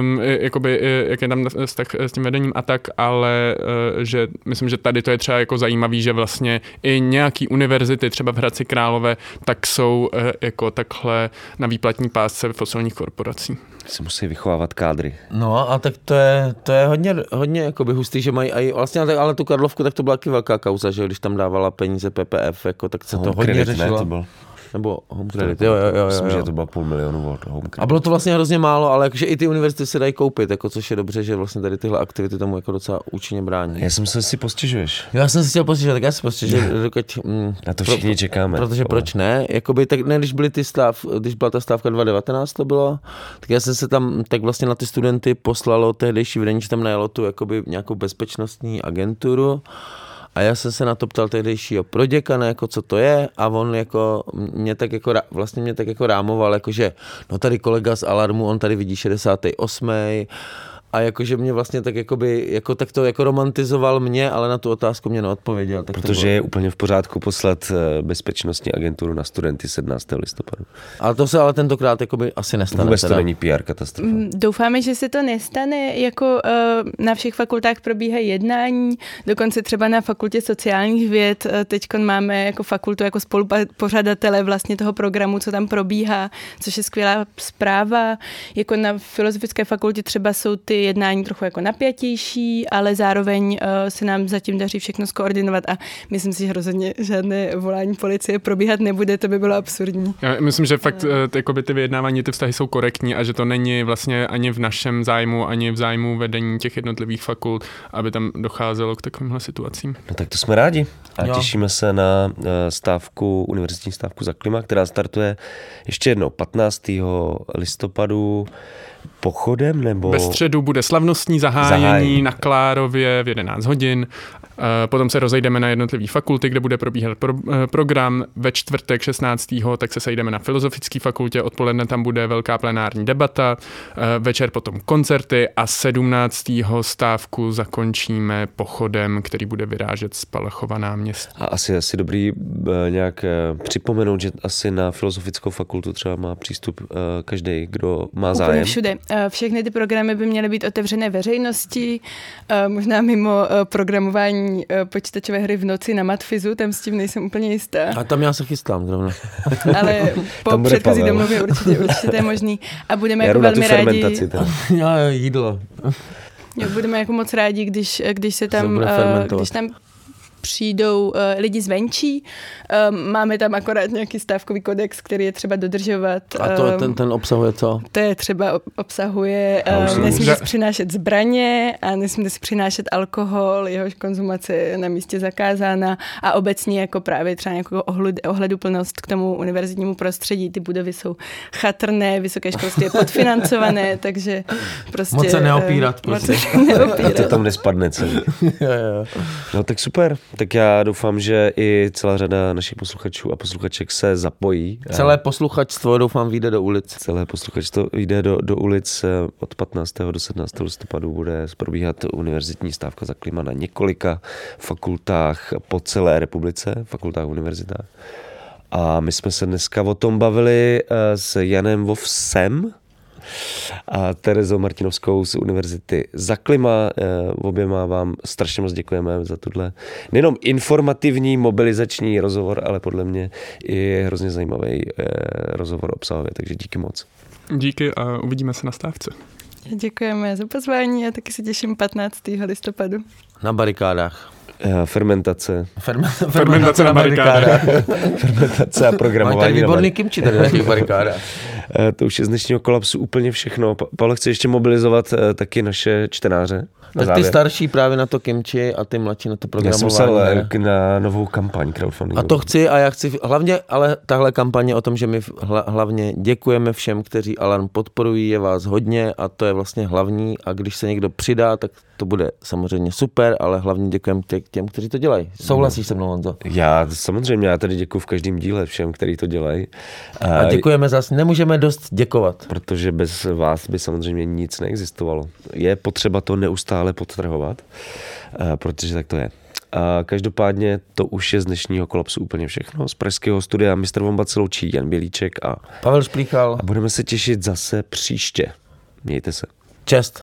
um, jakoby, jak je tam vztah s tím vedením a tak, ale uh, že myslím, že tady to je třeba jako zajímavý, že vlastně i nějaký univerzity, třeba v Hradci Králové, tak jsou uh, jako takhle na výplatní pásce fosilních korporací se musí vychovávat kádry. No a tak to je, to je hodně, hodně jakoby hustý, že mají aj, vlastně, ale tu Karlovku, tak to byla taky velká kauza, že když tam dávala peníze PPF, jako, tak se to hodně řešilo. Ne, to byl. Nebo home credit, jo, jo, jo. Myslím, jo. že to bylo půl milionu od home credit. A bylo to vlastně hrozně málo, ale jakože i ty univerzity se dají koupit, jako což je dobře, že vlastně tady tyhle aktivity tomu jako docela účinně brání. Já jsem se si postěžuješ. Já jsem si chtěl postěžovat, tak já si postěžuji, *laughs* dokud... Mm, Na to všichni pro, čekáme. Protože ale. proč ne? Jakoby, tak ne, když byly ty stav, když byla ta stávka 2019 to bylo, tak já jsem se tam, tak vlastně na ty studenty poslalo tehdejší vedení, že tam najelo tu jakoby nějakou bezpečnostní agenturu a já jsem se na to ptal tehdejšího proděkana, jako co to je a on jako mě tak jako, vlastně mě tak jako rámoval, jako že no tady kolega z Alarmu, on tady vidí 68 a jakože mě vlastně tak jakoby, jako tak to jako romantizoval mě, ale na tu otázku mě neodpověděl. Tak Protože bylo... je úplně v pořádku poslat eh, bezpečnostní agenturu na studenty 17. listopadu. Ale to se ale tentokrát jakoby asi nestane. Vůbec teda. to není PR katastrofa. Mm, doufáme, že se to nestane, jako uh, na všech fakultách probíhají jednání, dokonce třeba na fakultě sociálních věd, uh, teď máme jako fakultu jako spolupořadatele vlastně toho programu, co tam probíhá, což je skvělá zpráva. Jako na filozofické fakultě třeba jsou ty jednání trochu jako napjatější, ale zároveň uh, se nám zatím daří všechno skoordinovat a myslím si, že rozhodně žádné volání policie probíhat nebude, to by bylo absurdní. Já myslím, že fakt uh, ty vyjednávání, ty vztahy jsou korektní a že to není vlastně ani v našem zájmu, ani v zájmu vedení těch jednotlivých fakult, aby tam docházelo k takovýmhle situacím. No tak to jsme rádi a jo. těšíme se na eh, stávku, univerzitní stávku za klima, která startuje ještě jednou 15. listopadu pochodem nebo... Ve středu bude slavnostní zahájení, zahájení. na Klárově v 11 hodin potom se rozejdeme na jednotlivé fakulty, kde bude probíhat pro, eh, program. Ve čtvrtek 16. tak se sejdeme na Filozofické fakultě, odpoledne tam bude velká plenární debata, eh, večer potom koncerty a 17. stávku zakončíme pochodem, který bude vyrážet z Palachova náměstí. A asi asi dobrý nějak připomenout, že asi na Filozofickou fakultu třeba má přístup každý, kdo má zájem. Úplně všude. Všechny ty programy by měly být otevřené veřejnosti, možná mimo programování uh, počítačové hry v noci na Matfizu, tam s tím nejsem úplně jistá. A tam já se chystám zrovna. *laughs* Ale po předchozí domluvě určitě, určitě to je možný. A budeme já jako velmi rádi... *laughs* Já jídlo. Jo, budeme jako moc rádi, když, když se tam, uh, když tam přijdou uh, lidi zvenčí. Um, máme tam akorát nějaký stávkový kodex, který je třeba dodržovat. A to, um, ten, ten obsahuje co? To je třeba obsahuje, um, nesmíte si přinášet zbraně a nesmíte si přinášet alkohol, jehož konzumace je na místě zakázána a obecně jako právě třeba nějakou ohled, ohleduplnost k tomu univerzitnímu prostředí. Ty budovy jsou chatrné, vysoké školství je *laughs* podfinancované, takže prostě... Moc se neopírat. Prostě. Moc se *laughs* neopírat. to tam nespadne celý. *laughs* no tak super tak já doufám, že i celá řada našich posluchačů a posluchaček se zapojí. Celé posluchačstvo doufám vyjde do ulic. Celé posluchačstvo vyjde do, do ulic od 15. do 17. listopadu bude probíhat univerzitní stávka za klima na několika fakultách po celé republice, fakultách univerzitách. A my jsme se dneska o tom bavili eh, s Janem Vovsem, a Terezou Martinovskou z Univerzity za klima. Eh, oběma vám strašně moc děkujeme za tuhle nejenom informativní mobilizační rozhovor, ale podle mě i hrozně zajímavý eh, rozhovor obsahově, takže díky moc. Díky a uvidíme se na stávce. Děkujeme za pozvání a taky se těším 15. listopadu. Na barikádách. Eh, fermentace. Fermentace, fermentace na barikádách. *laughs* fermentace a programování. Máte výborný kimči tady na těch barikádách. *laughs* Eh, to už je z dnešního kolapsu úplně všechno. Pavel chce ještě mobilizovat eh, taky naše čtenáře. Tak závěr. ty starší právě na to kimči a ty mladší na to programování. Já jsem psal na novou kampaň crowdfundingu. A to chci a já chci, hlavně, ale tahle kampaně o tom, že my hlavně děkujeme všem, kteří Alarm podporují, je vás hodně a to je vlastně hlavní a když se někdo přidá, tak to bude samozřejmě super, ale hlavně děkujeme těm, kteří to dělají. Souhlasíš se mnou, Honzo? Já samozřejmě, já tady děkuji v každém díle všem, kteří to dělají. A, a děkujeme zase, nemůžeme dost děkovat. Protože bez vás by samozřejmě nic neexistovalo. Je potřeba to neustále podtrhovat, protože tak to je. A každopádně to už je z dnešního kolapsu úplně všechno. Z pražského studia Mr. Vombat se loučí Jan Bělíček a Pavel Šplíchal. A budeme se těšit zase příště. Mějte se. Čest.